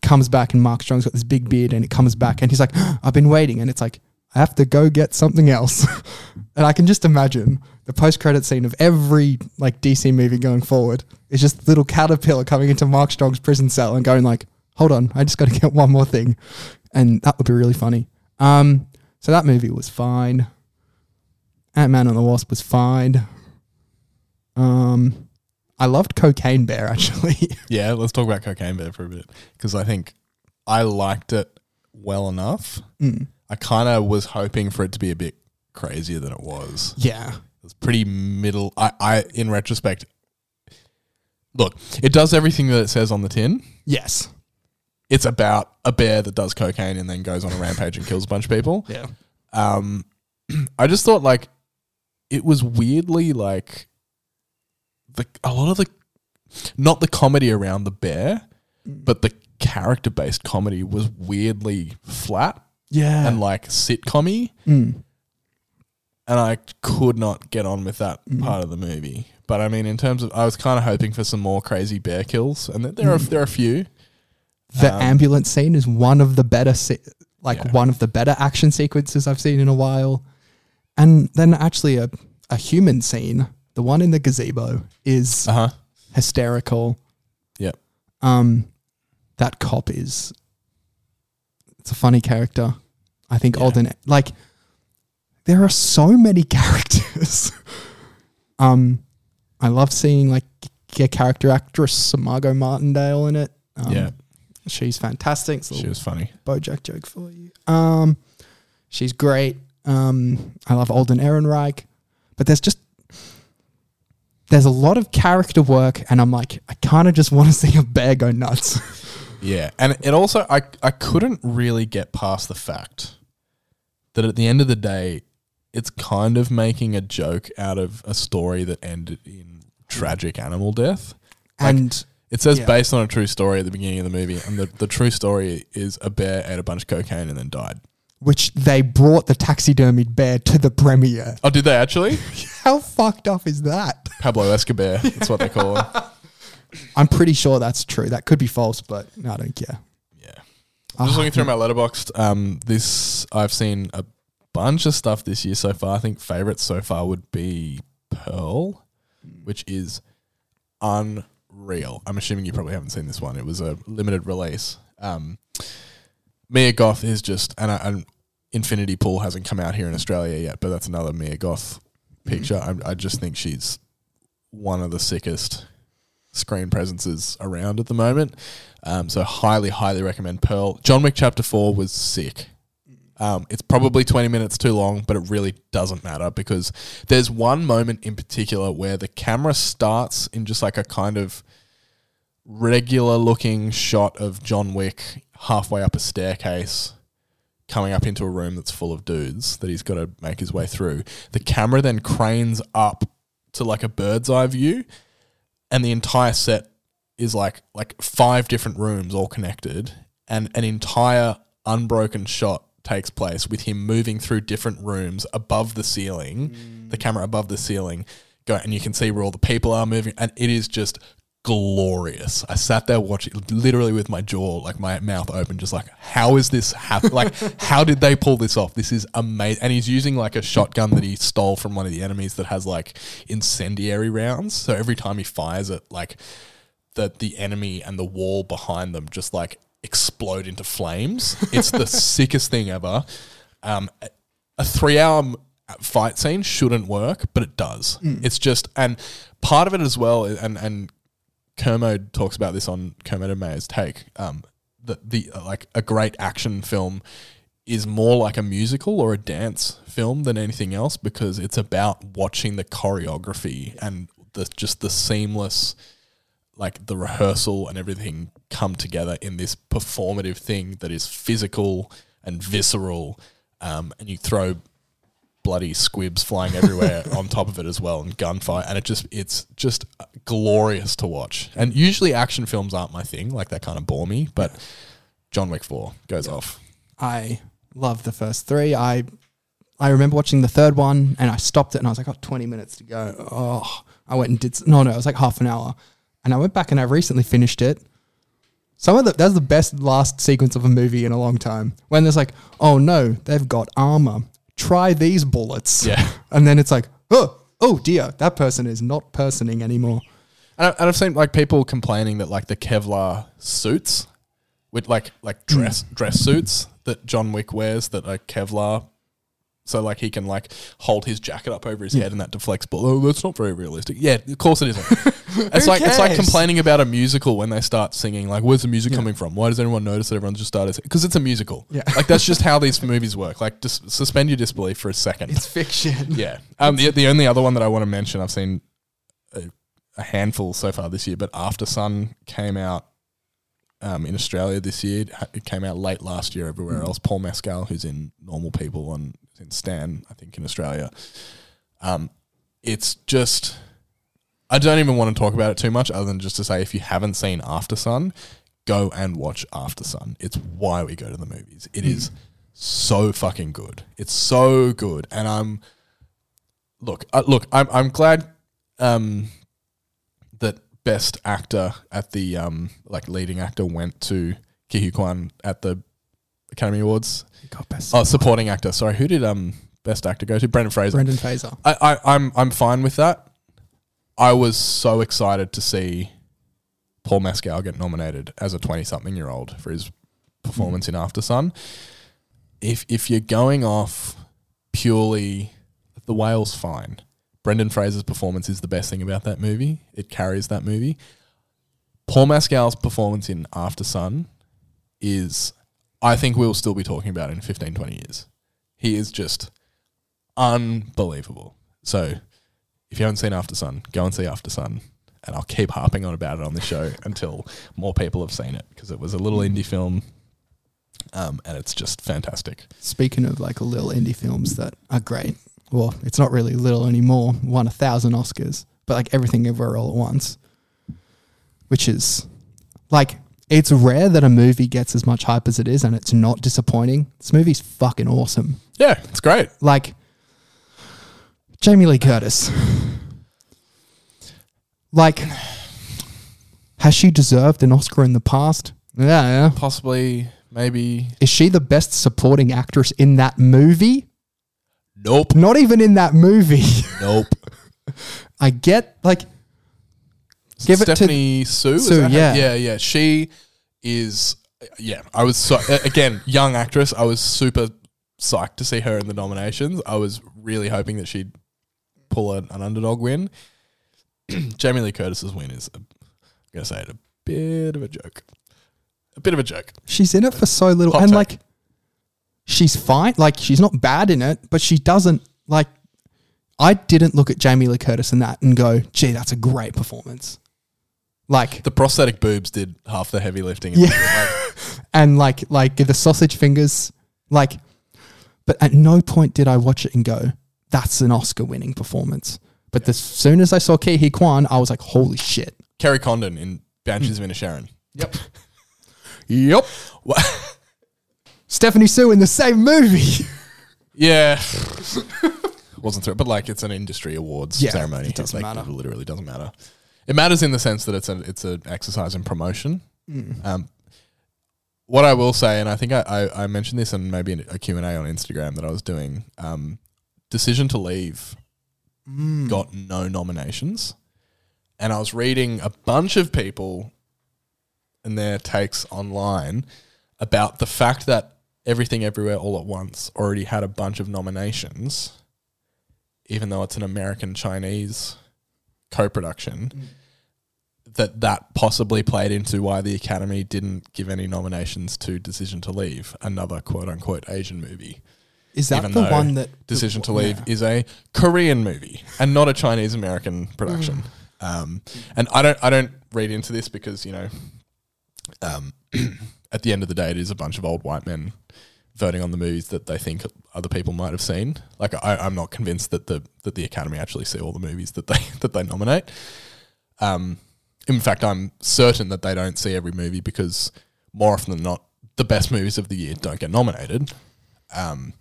[SPEAKER 8] Comes back and Mark Strong's got this big beard, and it comes back and he's like, "I've been waiting," and it's like, "I have to go get something else," (laughs) and I can just imagine the post-credit scene of every like DC movie going forward is just little caterpillar coming into Mark Strong's prison cell and going like, "Hold on, I just got to (laughs) get one more thing," and that would be really funny. Um, so that movie was fine. Ant Man and the Wasp was fine. Um, I loved Cocaine Bear (laughs) actually.
[SPEAKER 1] Yeah, let's talk about Cocaine Bear for a bit because I think I liked it well enough.
[SPEAKER 8] Mm.
[SPEAKER 1] I kind of was hoping for it to be a bit crazier than it was.
[SPEAKER 8] yeah,
[SPEAKER 1] It was pretty middle. I, I, in retrospect, look, it does everything that it says on the tin.
[SPEAKER 8] yes,
[SPEAKER 1] It's about a bear that does cocaine and then goes on a rampage and kills a bunch of people.
[SPEAKER 8] yeah,
[SPEAKER 1] Um, (clears throat) I just thought like it was weirdly like the a lot of the not the comedy around the bear, but the character based comedy was weirdly flat
[SPEAKER 8] yeah,
[SPEAKER 1] and like sitcom
[SPEAKER 8] Mm.
[SPEAKER 1] and I could not get on with that part of the movie. But I mean, in terms of, I was kind of hoping for some more crazy bear kills, and there are there are a few.
[SPEAKER 8] The
[SPEAKER 1] Um,
[SPEAKER 8] ambulance scene is one of the better, se- like
[SPEAKER 1] Yeah.
[SPEAKER 8] one of the better action sequences I've seen in a while. And then actually a, a human scene, the one in the gazebo, is
[SPEAKER 1] Uh huh.
[SPEAKER 8] hysterical.
[SPEAKER 1] Yep.
[SPEAKER 8] Um, that cop is. It's a funny character. I think
[SPEAKER 1] Yeah.
[SPEAKER 8] Alden like. There are so many (laughs) characters. um, I love seeing like a character actress Margot Martindale in it. Um,
[SPEAKER 1] yeah,
[SPEAKER 8] she's fantastic.
[SPEAKER 1] She was funny.
[SPEAKER 8] BoJack joke for you. Um, she's great. Um, I love Alden Ehrenreich, but there's just there's a lot of character work, and I'm like, I kind of just want to see a bear go nuts. (laughs)
[SPEAKER 1] Yeah, and it also I I couldn't really get past the fact that at the end of the day, it's kind of making a joke out of a story that ended in tragic animal death. Like,
[SPEAKER 8] and
[SPEAKER 1] It says
[SPEAKER 8] Yeah.
[SPEAKER 1] based on a true story at the beginning of the movie, and the, the true story is a bear ate a bunch of cocaine and then died.
[SPEAKER 8] which they brought the taxidermied bear to the premiere.
[SPEAKER 1] Oh, did they actually? (laughs)
[SPEAKER 8] How fucked up is that?
[SPEAKER 1] Pablo Escobar, that's what they call him. (laughs)
[SPEAKER 8] I'm pretty sure that's true. That could be false, but no, I don't care.
[SPEAKER 1] Yeah. I'm just
[SPEAKER 8] Ah,
[SPEAKER 1] looking through my Letterboxd. Um, this I've seen a bunch of stuff this year so far. I think favorites so far would be Pearl, which is unreal. I'm assuming you probably haven't seen this one. It was a limited release. Um, Mia Goth is just and, I- and Infinity Pool hasn't come out here in Australia yet, but that's another Mia Goth picture. I, I just think she's one of the sickest screen presences around at the moment. Um, so highly, highly recommend Pearl. John Wick Chapter Four was sick. Um, it's probably 20 minutes too long, but it really doesn't matter because there's one moment in particular where the camera starts in just like a kind of regular looking shot of John Wick halfway up a staircase coming up into a room that's full of dudes that he's got to make his way through. The camera then cranes up to like a bird's eye view and the entire set is like like five different rooms all connected and an entire unbroken shot takes place with him moving through different rooms above the ceiling,
[SPEAKER 8] Mm.
[SPEAKER 1] the camera above the ceiling, go and you can see where all the people are moving, and it is just glorious. I sat there watching, literally with my jaw, like my mouth open, just like, how is this happen? like, how did they pull this off? This is amazing. And he's using like a shotgun that he stole from one of the enemies that has like incendiary rounds. So every time he fires it, like the the enemy and the wall behind them just like explode into flames. It's the (laughs) sickest thing ever. Um, a- a three hour fight scene shouldn't work, but it does. It's just and part of it as well, and and Kermode talks about this on Kermode and Mayo's take. Um, that the like a great action film is more like a musical or a dance film than anything else because it's about watching the choreography and the just the seamless like the rehearsal and everything come together in this performative thing that is physical and visceral um, and you throw bloody squibs flying everywhere (laughs) on top of it as well and gunfire and it just it's just glorious to watch and usually action films aren't my thing like that kind of bore me but john wick 4 goes off
[SPEAKER 8] I love the first three. I I remember watching the third one and I stopped it and I was like, oh, 20 minutes to go. Oh, I went and did, no, no, it was like half an hour. And I went back and I recently finished it. Some of the, that's the best last sequence of a movie in a long time. When there's like, oh no, they've got armor. Try these bullets.
[SPEAKER 1] Yeah.
[SPEAKER 8] And then it's like, oh, oh dear, that person is not personing anymore.
[SPEAKER 1] And, I, and I've seen like people complaining that like the Kevlar suits, with like like dress dress suits that John Wick wears that are Kevlar, so like he can like hold his jacket up over his head and that deflects bullet. Oh, that's not very realistic. Yeah, of course it isn't. (laughs) it's like it's like
[SPEAKER 8] cares?
[SPEAKER 1] complaining about a musical when they start singing like, "Where's the music coming from? Why does everyone notice that everyone just started?" Because it's a musical.
[SPEAKER 8] Yeah.
[SPEAKER 1] like that's just how (laughs) these movies work. Like, just suspend your disbelief for a second.
[SPEAKER 8] It's fiction. (laughs)
[SPEAKER 1] Yeah. Um, the, the only other one that I want to mention, I've seen a, a handful so far this year, but Aftersun came out um, in Australia this year. It It came out late last year everywhere else. Paul Mescal, who's in Normal People on in Stan, I think in Australia. Um, it's just, I don't even want to talk about it too much, other than just to say, if you haven't seen Aftersun, go and watch Aftersun. It's why we go to the movies. It is so fucking good. It's so good, and I'm look, uh, look, I'm I'm glad um, that best actor at the um, like leading actor went to Ke Quan at the Academy Awards.
[SPEAKER 8] God, best
[SPEAKER 1] Oh, supporting actor. Sorry, who did um best actor go to? Brendan Fraser.
[SPEAKER 8] Brendan Fraser.
[SPEAKER 1] I, I I'm I'm fine with that. I was so excited to see Paul Mescal get nominated as a twenty something year old for his performance in Aftersun. If if you're going off purely the whale's fine. Brendan Fraser's performance is the best thing about that movie. It carries that movie. Paul Mescal's performance in Aftersun is I think we'll still be talking about in 15 20 years. He is just unbelievable. So if you haven't seen Aftersun, go and see Aftersun. And I'll keep harping on about it on the show (laughs) until more people have seen it because it was a little indie film um, and it's just fantastic.
[SPEAKER 8] Speaking of like little indie films that are great, well, it's not really little anymore. Won a thousand Oscars, but like everything everywhere all at once, which is like it's rare that a movie gets as much hype as it is and it's not disappointing. This movie's fucking awesome.
[SPEAKER 1] Yeah, it's great.
[SPEAKER 8] Like Jamie Lee Curtis, like has she deserved an Oscar in the past? Yeah, yeah.
[SPEAKER 1] Possibly, maybe.
[SPEAKER 8] Is she the best supporting actress in that movie?
[SPEAKER 1] Nope.
[SPEAKER 8] Not even in that movie. (laughs)
[SPEAKER 1] Nope.
[SPEAKER 8] I get like give it to
[SPEAKER 1] Stephanie Hsu.
[SPEAKER 8] Sue,
[SPEAKER 1] that her-
[SPEAKER 8] yeah.
[SPEAKER 1] yeah, yeah. She is. Yeah, I was so again young actress. I was super psyched to see her in the nominations. I was really hoping that she'd pull an, an underdog win. (clears throat) Jamie Lee Curtis's win is, I'm gonna say it, a bit of a joke. A bit of a joke.
[SPEAKER 8] she's in it for so little
[SPEAKER 1] Hot
[SPEAKER 8] and
[SPEAKER 1] take.
[SPEAKER 8] like she's fine. Like she's not bad in it, but she doesn't like I didn't look at Jamie Lee Curtis in that and go, gee, that's a great performance. Like
[SPEAKER 1] The prosthetic boobs did half the heavy lifting.
[SPEAKER 8] Yeah. (laughs) and like like the sausage fingers, like but at no point did I watch it and go, that's an Oscar winning performance. But as soon as I saw Huy Quan, I was like, holy shit.
[SPEAKER 1] Kerry Condon in Banshees of Inisherin.
[SPEAKER 8] Yep. (laughs) Yep. Stephanie Hsu in the same movie. (laughs)
[SPEAKER 1] Yeah. Wasn't through, it, but like it's an industry awards
[SPEAKER 8] Yeah,
[SPEAKER 1] ceremony.
[SPEAKER 8] it doesn't
[SPEAKER 1] It's like,
[SPEAKER 8] matter.
[SPEAKER 1] It literally doesn't matter. It matters in the sense that it's an it's an exercise in promotion.
[SPEAKER 8] Mm.
[SPEAKER 1] Um, what I will say, and I think I, I, I mentioned this in maybe a Q and A on Instagram that I was doing. Um, Decision to Leave
[SPEAKER 8] Mm.
[SPEAKER 1] got no nominations, and I was reading a bunch of people and their takes online about the fact that Everything Everywhere All at Once already had a bunch of nominations, even though it's an American Chinese co-production. That that possibly played into why the Academy didn't give any nominations to Decision to Leave, another quote unquote Asian movie.
[SPEAKER 8] Is that
[SPEAKER 1] Even
[SPEAKER 8] the one that
[SPEAKER 1] Decision to
[SPEAKER 8] yeah.
[SPEAKER 1] Leave is a Korean movie and not a Chinese American production. Um, and I don't I don't read into this because you know, um, (clears throat) at the end of the day, it is a bunch of old white men voting on the movies that they think other people might have seen. Like I, I'm not convinced that the that the Academy actually see all the movies that they (laughs) that they nominate. Um, in fact, I'm certain that they don't see every movie because more often than not, the best movies of the year don't get nominated. Um,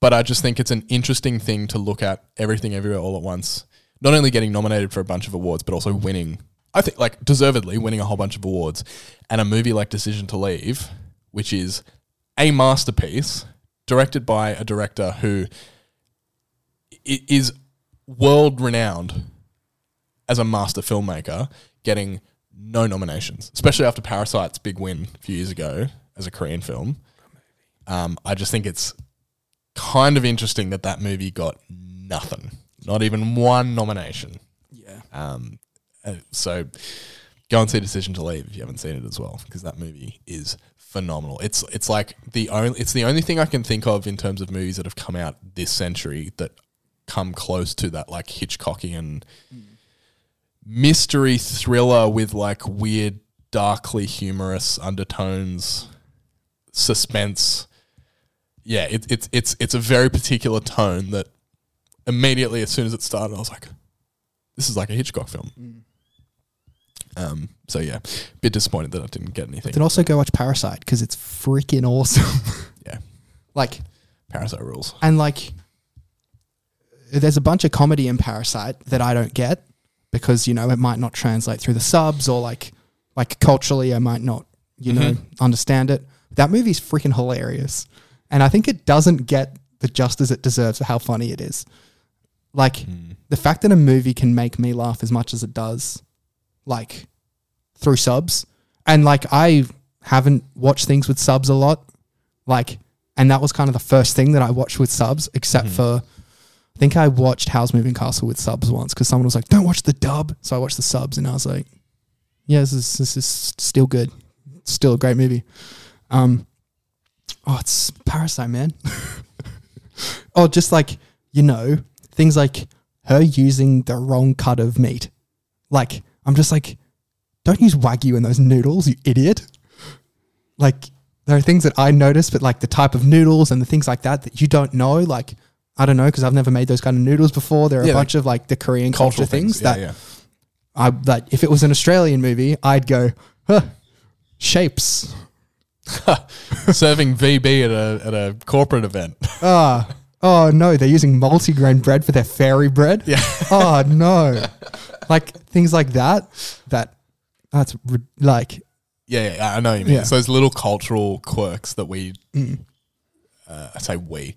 [SPEAKER 1] but I just think it's an interesting thing to look at everything everywhere all at once. Not only getting nominated for a bunch of awards, but also winning. I think like deservedly winning a whole bunch of awards, and a movie like Decision to Leave, which is a masterpiece directed by a director who is world renowned as a master filmmaker, getting no nominations, especially after Parasite's big win a few years ago as a Korean film. Um, I just think it's kind of interesting that that movie got nothing, not even one nomination.
[SPEAKER 8] Yeah.
[SPEAKER 1] Um, uh, so go and see Decision to Leave if you haven't seen it as well, because that movie is phenomenal. It's it's like the only it's the only thing I can think of in terms of movies that have come out this century that come close to that like Hitchcockian mystery thriller with like weird, darkly humorous undertones, suspense. Yeah, it, it's it's it's a very particular tone that immediately as soon as it started, I was like, "This is like a Hitchcock film." Um. So yeah, a bit disappointed that I didn't get anything.
[SPEAKER 8] Then also go watch Parasite because it's freaking awesome. (laughs)
[SPEAKER 1] Yeah,
[SPEAKER 8] like,
[SPEAKER 1] Parasite rules.
[SPEAKER 8] and like, there's a bunch of comedy in Parasite that I don't get because you know it might not translate through the subs or like, like culturally I might not you know mm-hmm. understand it. That movie's freaking hilarious, and I think it doesn't get the justice it deserves for how funny it is. Like hmm. the fact that a movie can make me laugh as much as it does, like through subs, and like I haven't watched things with subs a lot, like, and that was kind of the first thing that I watched with subs, except hmm. for. I think I watched Howl's Moving Castle with subs once because someone was like, "Don't watch the dub," so I watched the subs, and I was like, "Yeah, this is this is still good, still a great movie." Um, oh, it's Parasite, man. (laughs) oh, just like you know, things like her using the wrong cut of meat. Like, I'm just like, don't use wagyu in those noodles, you idiot. Like, there are things that I notice, but like the type of noodles and the things like that that you don't know, like. I don't know because I've never made those kind of noodles before. There are
[SPEAKER 1] Yeah,
[SPEAKER 8] a
[SPEAKER 1] like
[SPEAKER 8] bunch of like the Korean culture
[SPEAKER 1] Cultural
[SPEAKER 8] things,
[SPEAKER 1] yeah,
[SPEAKER 8] that
[SPEAKER 1] yeah.
[SPEAKER 8] I that if it was an Australian movie, I'd go, huh, shapes. (laughs)
[SPEAKER 1] Serving VB at a at a corporate event.
[SPEAKER 8] Ah, oh no, they're using multigrain bread for their fairy bread.
[SPEAKER 1] Yeah.
[SPEAKER 8] Oh no, like things like that. That that's like
[SPEAKER 1] Yeah, yeah, I know what you mean.
[SPEAKER 8] Yeah.
[SPEAKER 1] It's those little cultural quirks that we, uh, I say we,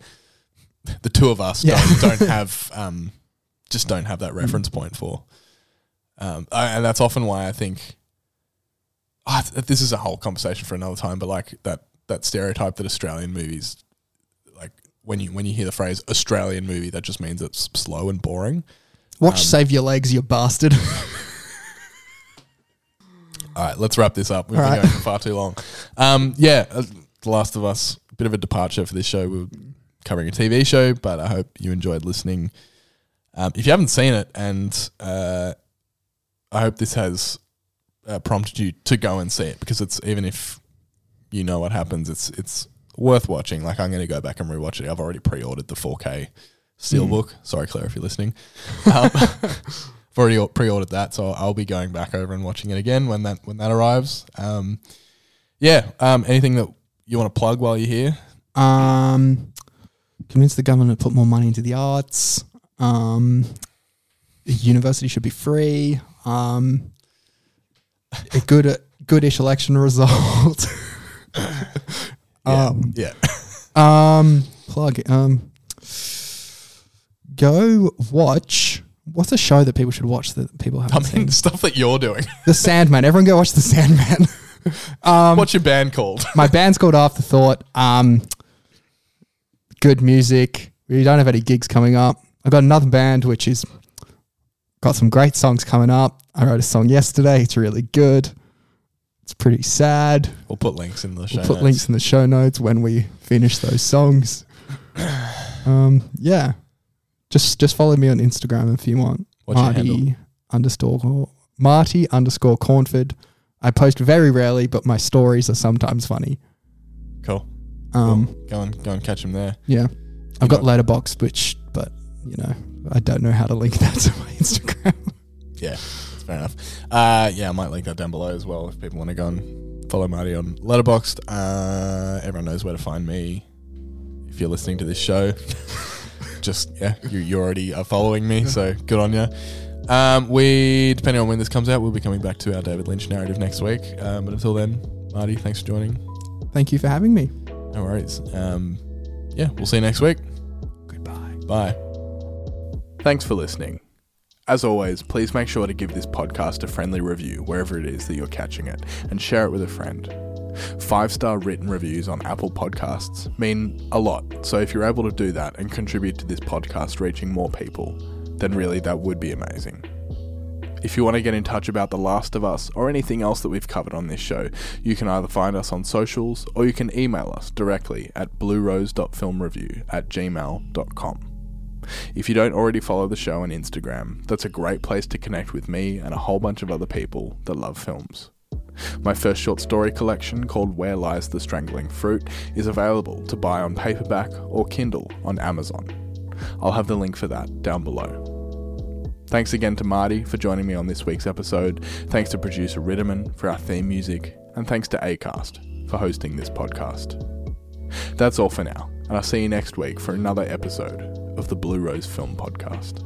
[SPEAKER 1] the two of us
[SPEAKER 8] Yeah.
[SPEAKER 1] don't, don't (laughs) have, um, just don't have that reference point for. Um, I, and that's often why I think, th- this is a whole conversation for another time, but like that, that stereotype that Australian movies, like when you, when you hear the phrase Australian movie, that just means it's slow and boring.
[SPEAKER 8] watch Save Your Legs, you bastard. (laughs)
[SPEAKER 1] All right, let's wrap this up. We've
[SPEAKER 8] All
[SPEAKER 1] been
[SPEAKER 8] right.
[SPEAKER 1] going for far too long. Um, yeah, uh, The Last of Us, bit of a departure for this show. We were covering a TV show, but I hope you enjoyed listening. Um, if you haven't seen it, and uh, I hope this has uh, prompted you to go and see it, because it's even if you know what happens, it's it's worth watching. Like I'm going to go back and rewatch it. I've already pre-ordered the 4K Steelbook. Sorry, Claire, if you're listening. (laughs) Um, (laughs) I've already pre-ordered that, so I'll be going back over and watching it again when that when that arrives. Um, yeah. Um, anything that
[SPEAKER 9] you want to plug while you're here?
[SPEAKER 8] Um, convince the government to put more money into the arts. Um, university should be free. Um, a good, goodish election result. (laughs) um,
[SPEAKER 9] Yeah.
[SPEAKER 8] um, plug. Um, go watch. What's a show that people should watch that people haven't
[SPEAKER 9] mean,
[SPEAKER 8] seen?
[SPEAKER 9] the stuff that you're doing. (laughs)
[SPEAKER 8] The Sandman. Everyone go watch The Sandman. (laughs) Um,
[SPEAKER 9] What's your band called?
[SPEAKER 8] My band's called Afterthought. Um, good music. We don't have any gigs coming up. I've got another band which is got some great songs coming up. I wrote a song yesterday. It's really good. It's pretty sad.
[SPEAKER 9] We'll put links in the show
[SPEAKER 8] We'll put
[SPEAKER 9] notes.
[SPEAKER 8] links in the show notes when we finish those songs. (coughs) Um, yeah. Just just follow me on Instagram if you want.
[SPEAKER 9] What's
[SPEAKER 8] Marty underscore Marty underscore Cornford. I post very rarely, but my stories are sometimes funny.
[SPEAKER 9] Cool.
[SPEAKER 8] Um.
[SPEAKER 9] Go and go and catch him there.
[SPEAKER 8] yeah. I've got Letterboxd, which, but you know, I don't know how to link (laughs) that to my Instagram. (laughs)
[SPEAKER 9] Yeah, fair enough. Uh, yeah, I might link that down below as well if people want to go and follow Marty on Letterboxd. Uh, everyone knows where to find me if you're listening to this show. (laughs) Just yeah, you, you already are following me, so good on you. Um, we depending on when this comes out, we'll be coming back to our David Lynch narrative next week. Um, but until then, Marty, thanks for joining.
[SPEAKER 8] Thank you for having me.
[SPEAKER 9] No worries. Um, yeah, we'll see you next week.
[SPEAKER 8] Goodbye.
[SPEAKER 9] Bye.
[SPEAKER 1] Thanks for listening. As always, please make sure to give this podcast a friendly review wherever it is that you're catching it and share it with a friend. Five star written reviews on Apple Podcasts mean a lot, so if you're able to do that and contribute to this podcast reaching more people, then really that would be amazing. If you want to get in touch about The Last of Us or anything else that we've covered on this show, you can either find us on socials or you can email us directly at bluerose.filmreview at gmail.com. If you don't already follow the show on Instagram, that's a great place to connect with me and a whole bunch of other people that love films. My first short story collection, called Where Lies the Strangling Fruit, is available to buy on paperback or Kindle on Amazon. I'll have the link for that down below. Thanks again to Marty for joining me on this week's episode. Thanks to producer Riddiman for our theme music. And thanks to ACAST for hosting this podcast. That's all for now, and I'll see you next week for another episode of the Blue Rose Film Podcast.